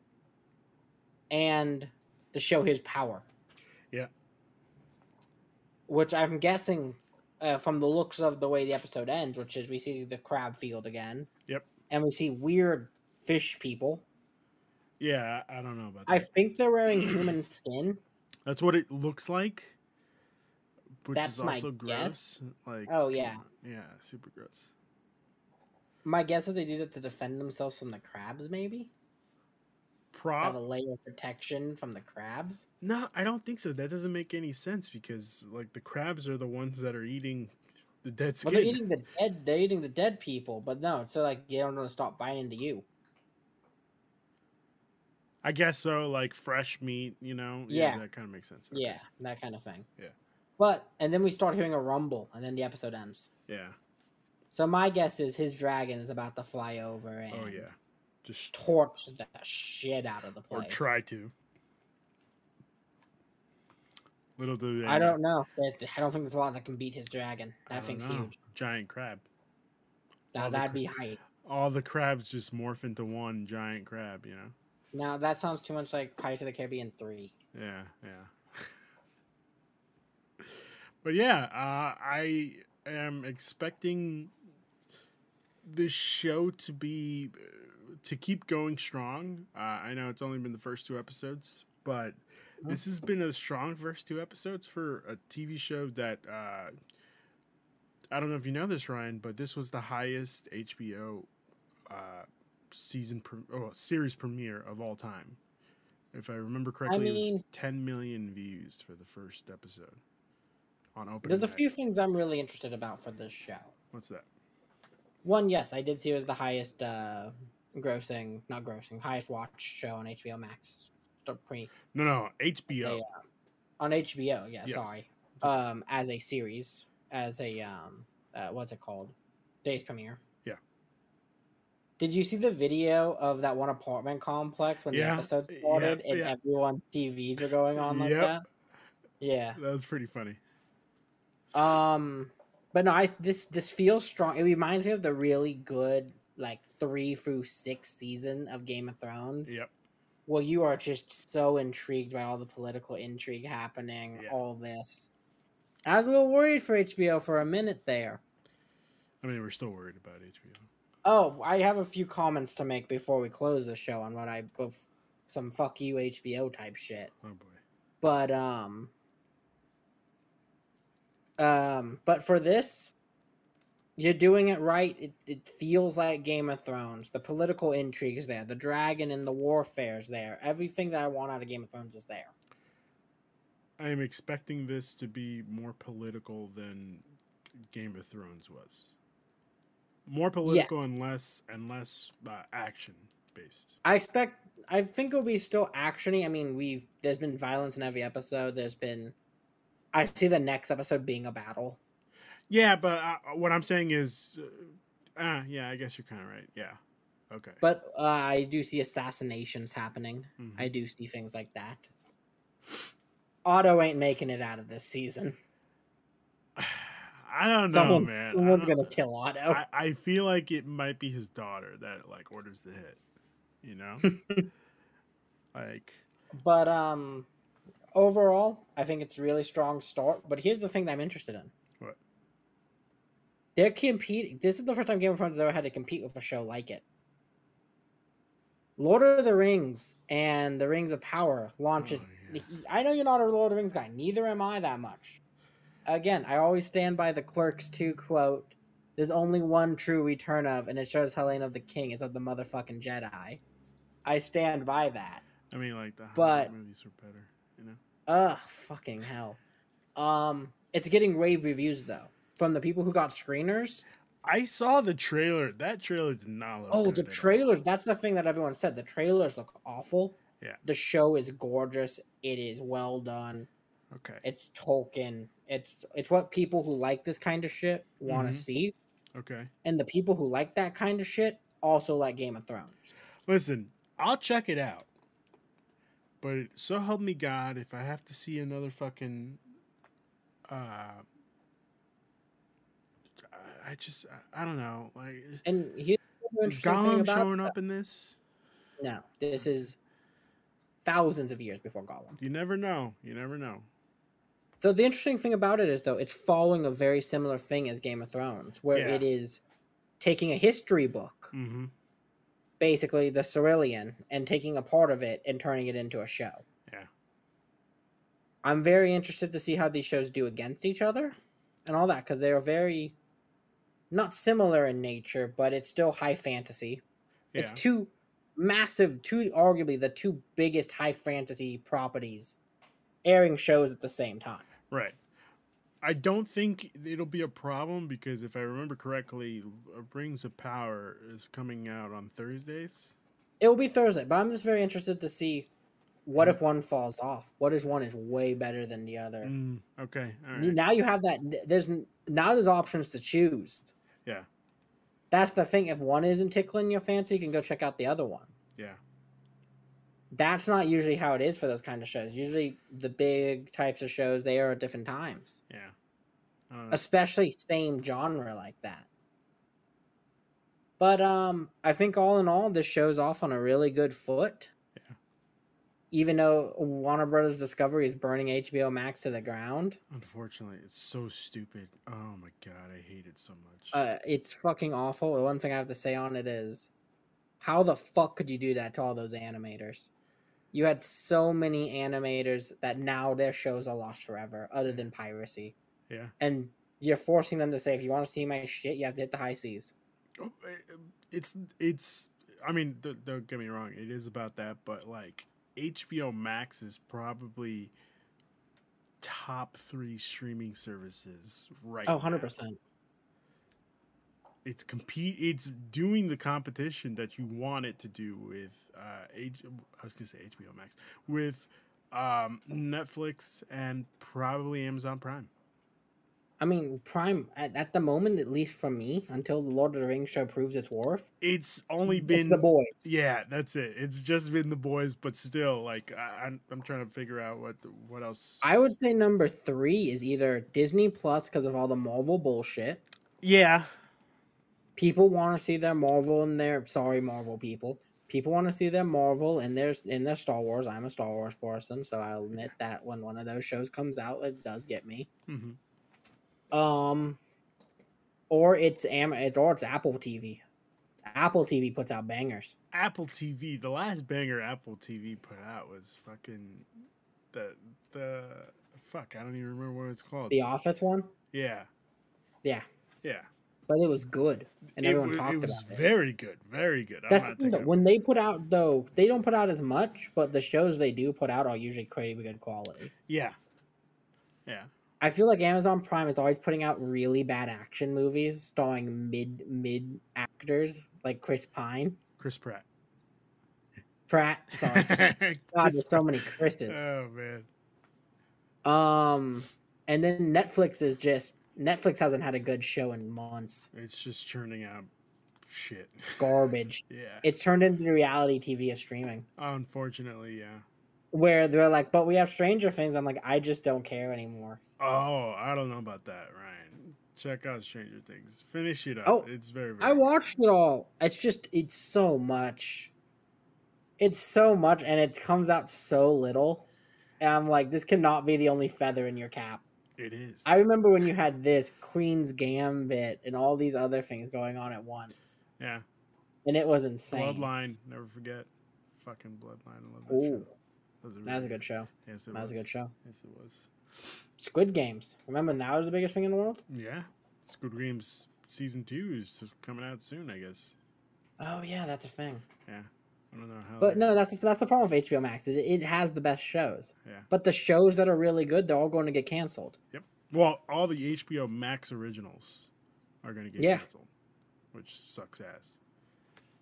and to show his power. Yeah. Which I'm guessing, uh, from the looks of the way the episode ends, which is we see the crab field again. Yep. And we see weird fish people. Yeah. I don't know about that. I think they're wearing human <clears throat> skin. That's what it looks like. Which That's is my also guess. gross. Like. Oh, yeah. Yeah. Super gross. My guess is they do that to defend themselves from the crabs, maybe? Have a layer of protection from the crabs. No, I don't think so. That doesn't make any sense because like the crabs are the ones that are eating the dead skin. Well, they're eating the dead. They're eating the dead people, but no, so like you don't want to stop biting into you. I guess so. Like fresh meat, you know. Yeah. that kind of makes sense. Okay. Yeah, that kind of thing. Yeah. But and then we start hearing a rumble, and then the episode ends. Yeah. So my guess is his dragon is about to fly over oh, and Oh yeah. Just torch the shit out of the place. or try to. Little do they I don't know. I don't think there's a lot that can beat his dragon. I That thing's know. huge. Giant crab. Now All that'd cra- be height. All the crabs just morph into one giant crab. You know. Now that sounds too much like Pirates of the Caribbean three. Yeah, yeah. <laughs> but yeah, uh, I am expecting this show to be to keep going strong. Uh, I know it's only been the first two episodes, but this has been a strong first two episodes for a TV show that uh, I don't know if you know this, Ryan, but this was the highest HBO uh, season pre- oh, series premiere of all time. If I remember correctly, it was 10 million views for the first episode on opening. There's a night. few things I'm really interested about for this show. What's that? One, yes, I did see it was the highest uh, grossing, not grossing, highest watched show on HBO Max. Pre No, no, HBO. Yeah. on HBO. Yeah, Yes. sorry. Um, as a series, as a um, uh, what's it called? Days premiere. Yeah. Did you see the video of that one apartment complex when the Yeah, episode yeah, started and yeah. everyone's TVs are going on like Yep. that? Yeah. That was pretty funny. Um, but no, I this this feels strong. It reminds me of the really good like three through six season of Game of Thrones. Yep. Well, you are just so intrigued by all the political intrigue happening, Yeah. all this. I was a little worried for HBO for a minute there. I mean, we're still worried about HBO. Oh, I have a few comments to make before we close the show on what I bef- some fuck you HBO type shit. Oh boy. But um um but for this you're doing it right. It, it feels like Game of Thrones. The political intrigue is there. The dragon and the warfare is there. Everything that I want out of Game of Thrones is there. I am expecting this to be more political than Game of Thrones was. More political and less and less uh, action based. I expect. I think it'll be still actiony. I mean, we've there's been violence in every episode. There's been. I see the next episode being a battle. Yeah, but uh, what I'm saying is, uh, uh, yeah, I guess you're kind of right. Yeah. Okay. But uh, I do see assassinations happening. Mhm. I do see things like that. Otto ain't making it out of this season. <sighs> I don't know, Someone, man. I someone's gonna kill Otto. I, I feel like it might be his daughter that like orders the hit. You know, <laughs> like But um, overall, I think it's a really strong start. But here's the thing that I'm interested in. They're competing. This is the first time Game of Thrones has ever had to compete with a show like it. Lord of the Rings and the Rings of Power launches. Oh, yeah. I know you're not a Lord of the Rings guy. Neither am I that much. Again, I always stand by the Clerks 2 quote. There's only one true return of, and it shows Helene of the King is of the motherfucking Jedi. I stand by that. I mean, like the But- movies are better. You know, Ugh, fucking hell. Um, it's getting rave reviews though from the people who got screeners. I saw the trailer. That trailer did not look. Oh, the trailers. That's the thing that everyone said. The trailers look awful. Yeah. The show is gorgeous. It is well done. Okay. It's Tolkien. It's it's what people who like this kind of shit want to Mhm. see, Okay. and the people who like that kind of shit also like Game of Thrones. Listen, I'll check it out. But so help me God, if I have to see another fucking, uh, I just I don't know, like And here's is Gollum showing up in this? no, this is thousands of years before Gollum. You never know. You never know. So the interesting thing about it is though it's following a very similar thing as Game of Thrones, where Yeah. it is taking a history book, Mm-hmm. basically the Silmarillion, and taking a part of it and turning it into a show. Yeah. I'm very interested to see how these shows do against each other and all that because they are very not similar in nature, but it's still high fantasy. Yeah. It's two massive, two arguably the two biggest high fantasy properties airing shows at the same time. Right. I don't think it'll be a problem because if I remember correctly, Rings of Power is coming out on Thursdays. It will be Thursday, but I'm just very interested to see what if one falls off. What if one is way better than the other? Mm, okay. All right. Now you have that. There's now there's options to choose. Yeah. That's the thing. If one isn't tickling your fancy, you can go check out the other one. Yeah. That's not usually how it is for those kind of shows. Usually, the big types of shows they are at different times, Yeah. I don't know. especially same genre like that. But um, I think all in all, this show's off on a really good foot. Even though Warner Brothers Discovery is burning HBO Max to the ground, Unfortunately, it's so stupid. Oh my god, I hate it so much. uh, it's fucking awful. The one thing I have to say on it is, how the fuck could you do that to all those animators? You had so many animators that now their shows are lost forever, other than piracy. yeah. And you're forcing them to say, if you want to see my shit, you have to hit the high seas. Oh, eh, It's it's. I mean, don't get me wrong. It is about that, but like HBO Max is probably top three streaming services right. Oh, now. 100%. It's compete. It's doing the competition that you want it to do with uh, H. I was gonna say HBO Max with um, Netflix and probably Amazon Prime. I mean, Prime, at, at the moment, at least for me, until the Lord of the Rings show proves its worth, It's only it's been the boys. Yeah, that's it. It's just been the boys, but still, like I, I'm, I'm trying to figure out what what else. I would say number three is either Disney Plus because of all the Marvel bullshit. yeah, people want to see their Marvel and their sorry Marvel people. People want to see their Marvel and their in their Star Wars. I'm a Star Wars person, so I'll admit that when one of those shows comes out, it does get me. hmm Um, or it's Am it's or it's Apple TV. Apple TV puts out bangers. Apple TV. The last banger Apple TV put out was fucking the the fuck. I don't even remember what it's called. The Office one, yeah, yeah, yeah. but it was good and it, everyone talked about it It was very good, very good. I'm That's the thing. Though, when they put out though, they don't put out as much, but the shows they do put out are usually crazy good quality. yeah, yeah. I feel like Amazon Prime is always putting out really bad action movies starring mid mid actors like Chris Pine, Chris Pratt. Pratt. Sorry, <laughs> God, there's so many Chris's. Oh man. Um, and then Netflix is just Netflix hasn't had a good show in months. It's just churning out shit. Garbage. <laughs> yeah. It's turned into the reality TV of streaming. Unfortunately, yeah. Where they're like, "But we have Stranger Things." I'm like, I just don't care anymore. Oh, I don't know about that, Ryan. Check out Stranger Things. Finish it up. Oh, it's very, very I watched it all. It's just it's so much. It's so much, and it comes out so little. And I'm like, this cannot be the only feather in your cap. It is. I remember when you had this Queen's Gambit and all these other things going on at once, yeah. and it was insane. Bloodline. Never forget. Fucking Bloodline. I love that Ooh, show. That was a, that was a good show. Yes, it That was a good show. Yes, it was. Squid Games. Remember that was the biggest thing in the world. Yeah. Squid Games season two is coming out soon, I guess. Oh yeah, that's a thing. Yeah. I don't know how. But no, that's that's the problem with HBO Max. It, it has the best shows, Yeah. but the shows that are really good, they're all going to get canceled. Yep. Well, all the HBO Max originals are going to get Yeah. canceled, which sucks ass.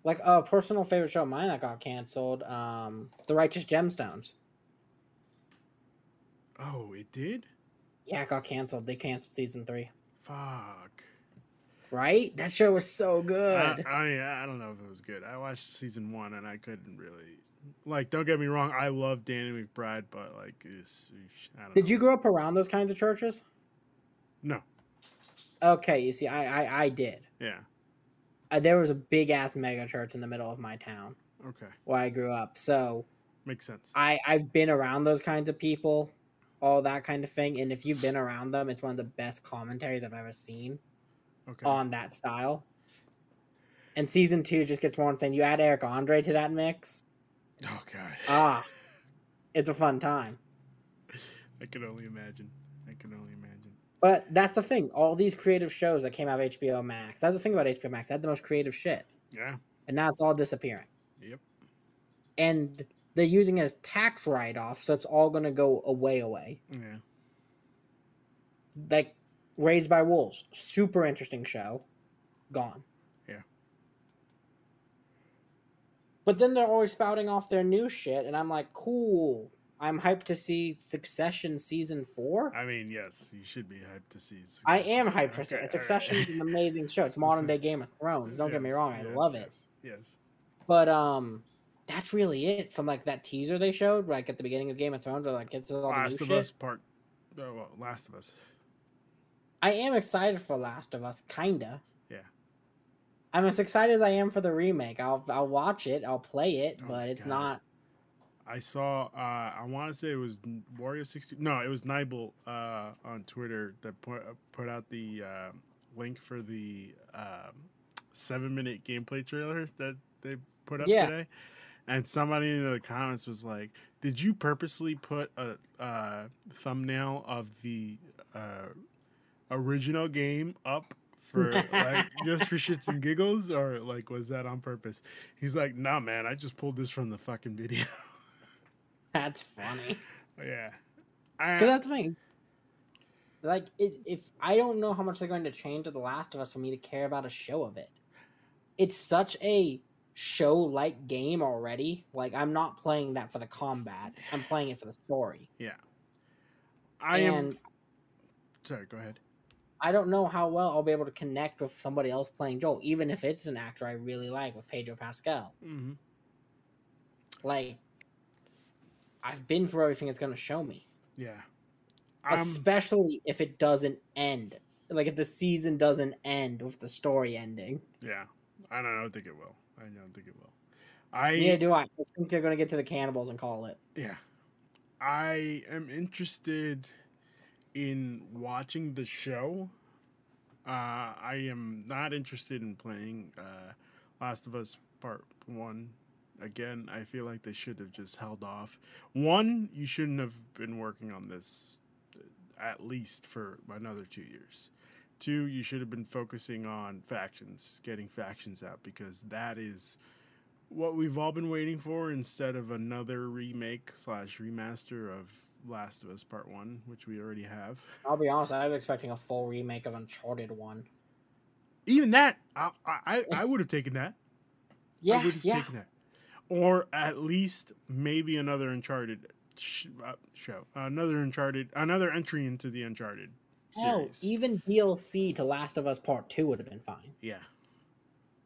Like a personal favorite show of mine that got canceled, um, The Righteous Gemstones. Oh, it did? Yeah, it got canceled. They canceled season three. Fuck. Right? That show was so good. I, I I don't know if it was good. I watched season one and I couldn't really like. Don't get me wrong, I love Danny McBride, but like, it's, I don't Did know. you grow up around those kinds of churches? No. Okay, you see, I I, I did. Yeah. Uh, there was a big ass mega church in the middle of my town Okay. where I grew up. So Makes sense. I I've been around those kinds of people, all that kind of thing. And if you've been around them, it's one of the best commentaries I've ever seen Okay. on that style. And season two just gets more insane. You add Eric Andre to that mix. oh god. Ah, <laughs> it's a fun time. I can only imagine. I can only imagine. But that's the thing. All these creative shows that came out of HBO Max. That's the thing about HBO Max. They had the most creative shit. Yeah. And now it's all disappearing. Yep. And they're using it as tax write off, so it's all gonna go away away. Yeah. Like Raised by Wolves. Super interesting show. Gone. Yeah. But then they're always spouting off their new shit, and I'm like, cool. I'm hyped to see Succession season four. I mean, yes, you should be hyped to see. Succession. I am hyped for Okay, Succession right. is an amazing show. It's modern day Game of Thrones. Don't get me wrong, I yes, love it. Yes. yes. But um, that's really it from like that teaser they showed, like at the beginning of Game of Thrones, Or like it's all the Last new of shit. Us part. Oh, well, Last of Us. I am excited for Last of Us, kinda. Yeah. I'm as excited as I am for the remake. I'll I'll watch it, I'll play it, Oh but it's God. not. I saw. Uh, I want to say it was Wario sixty. No, it was Nibel uh, on Twitter that put put out the uh, link for the um, seven minute gameplay trailer that they put up Yeah. today. And somebody in the comments was like, "Did you purposely put a uh, thumbnail of the uh, original game up for <laughs> like just for shits and giggles, or like was that on purpose?" He's like, "Nah, man, I just pulled this from the fucking video." <laughs> That's funny. Yeah. Because that's the thing. Like, it, if I don't know how much they're going to change to The Last of Us for me to care about a show of it. It's such a show-like game already. Like, I'm not playing that for the combat. I'm playing it for the story. yeah. I and am. Sorry, go ahead. I don't know how well I'll be able to connect with somebody else playing Joel, even if it's an actor I really like with Pedro Pascal. hmm Like, I've been for everything it's going to show me. Yeah. I'm, especially if it doesn't end. Like if the season doesn't end with the story ending. yeah. I don't, I don't think it will. I don't think it will. I Neither do I. I think they're gonna get to the cannibals and call it. yeah. I am interested in watching the show. Uh, I am not interested in playing uh, Last of Us Part One again. I feel like they should have just held off. One, you shouldn't have been working on this uh, at least for another two years. Two, you should have been focusing on factions, getting factions out, because that is what we've all been waiting for instead of another remake slash remaster of Last of Us Part One, which we already have. I'll be honest, I was expecting a full remake of Uncharted one. Even that, I I, I would have taken that. I Yeah, would have yeah. Or at least maybe another Uncharted sh- uh, show, another Uncharted, another entry into the Uncharted series. even DLC to Last of Us Part Two would have been fine. yeah,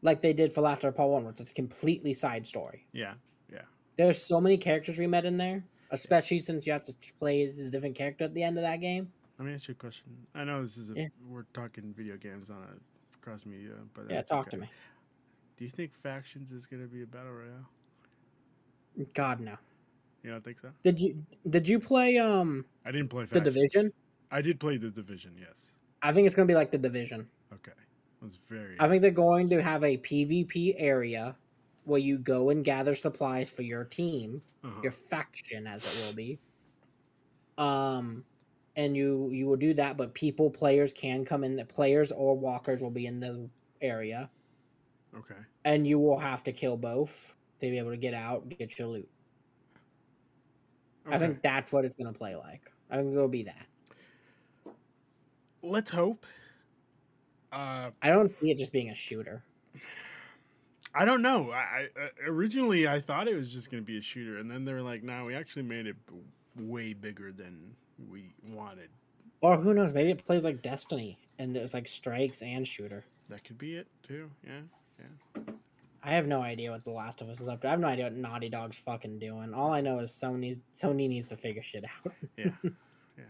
Like they did for Last of Us Part One, which is a completely side story. yeah, yeah. There's so many characters we met in there. especially since you have to play as a different character at the end of that game. Let me ask you a question. I know this is a Yeah. we're talking video games on a cross media, but Yeah, talk okay. to me. Do you think factions is gonna be a battle royale? God no. You don't think so? Did you did you play um I didn't play the division? I did play the division. Yes. I think it's gonna be like the division. Okay. Was very. I think they're going to have a PvP area where you go and gather supplies for your team, uh-huh. your faction as it will be. Um and you you will do that, but people players can come in the players or walkers will be in the area. Okay. And you will have to kill both to be able to get out, get your loot. I think that's what it's gonna play like. I think it'll be that. Let's hope. Uh, I don't see it just being a shooter. I don't know. I, I uh, originally I thought it was just gonna be a shooter, and then they were like, "No, we actually made it b- way bigger than we wanted." Or who knows, maybe it plays like Destiny and there's like strikes and shooter. That could be it too. Yeah, yeah. I have no idea what The Last of Us is up to. I have no idea what Naughty Dog's fucking doing. All I know is Sony's Sony needs to figure shit out. Yeah. <laughs> yeah.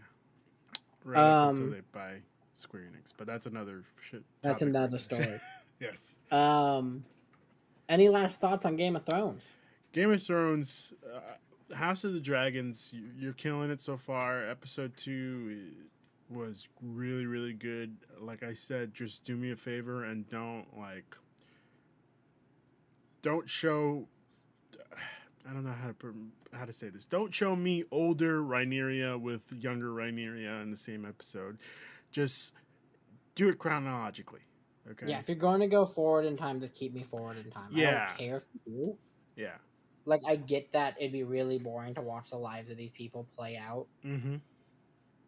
Right up until Um, they buy Square Enix, but that's another shit. That's another story. <laughs> yes. um any last thoughts on Game of Thrones? Game of Thrones, uh, House of the Dragons, you- you're killing it so far. Episode two was really, really good. Like I said, just do me a favor and don't like, don't show. I don't know how to how to say this. Don't show me older Rhaenyra with younger Rhaenyra in the same episode. Just do it chronologically. Okay. Yeah, if you're going to go forward in time, just keep me forward in time. I Yeah. don't care if you do. Yeah. Like I get that it'd be really boring to watch the lives of these people play out. Mm-hmm.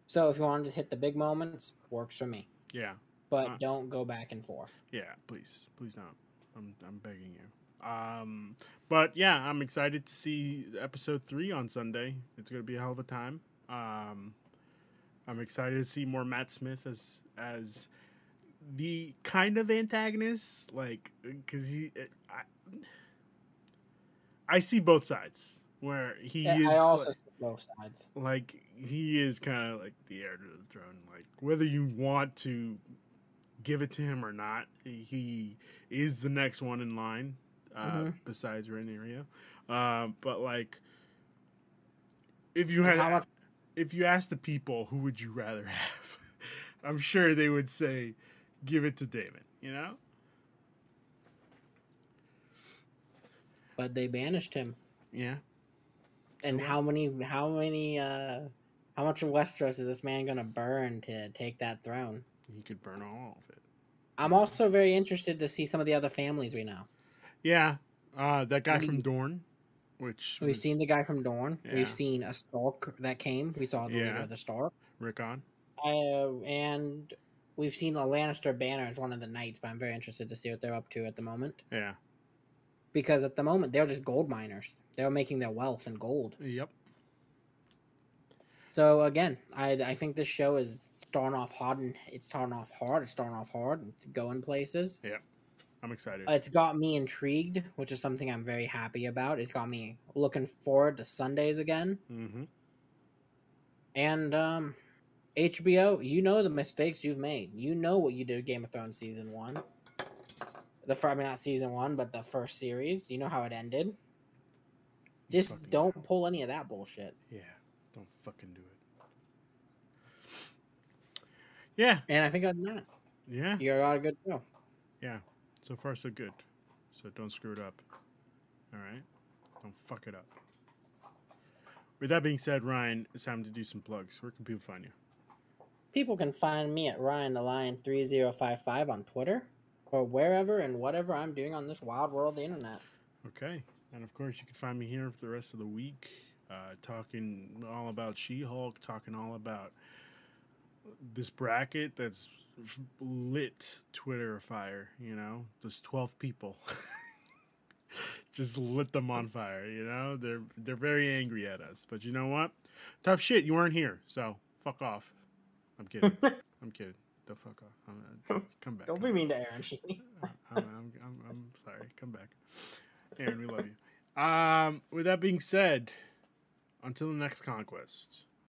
So if you want to just hit the big moments, works for me. Yeah. But Uh. don't go back and forth. Yeah, please, please don't. I'm I'm begging you. Um, but yeah, I'm excited to see episode three on Sunday. It's gonna be a hell of a time. Um, I'm excited to see more Matt Smith as as the kind of antagonist, like because he. I, I see both sides where he Yeah, is I also like- see both sides. like he is kind of like the heir to the throne like whether you want to give it to him or not he is the next one in line uh, Mhm. besides Rhaenyra. Um, but like if you had much- if you ask the people who would you rather <laughs> have i'm sure they would say give it to david you know But they banished him. yeah And how many how many uh how much of Westeros is this man gonna burn to take that throne? he could burn all of it I'm also very interested to see some of the other families we know. Yeah uh, that guy We- from dorne which We've was seen the guy from Dorne. Yeah. We've seen a Stark that came. We saw the leader of the Stark. rickon Uh, and we've seen the Lannister banner as one of the knights, but I'm very interested to see what they're up to at the moment. yeah Because at the moment they're just gold miners. They're making their wealth in gold. yep So again, I I think this show is starting off hot and it's starting off hard. It's starting off hard. It's going places. I'm excited It's got me intrigued, which is something I'm very happy about. It's got me looking forward to Sundays again. mm-hmm. And um, HBO, you know the mistakes you've made. You know what you did Game of Thrones season one. The I mean, not season one, but the first series. You know how it ended. Just Fucking don't pull any of that bullshit. Yeah, don't fucking do it. Yeah, And I think than that, yeah, you're a good show. yeah. So far, so good. So don't screw it up. All right, don't fuck it up. With that being said, Ryan, it's time to do some plugs. Where can people find you? People can find me at Ryan the Lion three zero five five on Twitter or wherever and whatever I'm doing on this wild world of the internet. Okay, and of course, you can find me here for the rest of the week, uh, talking all about She-Hulk, talking all about this bracket that's lit Twitter fire. You know, those twelve people <laughs> just lit them on fire. You know, they're they're very angry at us, but you know what? Tough shit. You weren't here, so fuck off. I'm kidding. <laughs> I'm kidding. The fuck off. I'm, uh, <laughs> come back. Don't come be back. mean to Aaron I'm, I'm, I'm, I'm sorry. Come back. Aaron, we love you. Um, with that being said, Until the next conquest.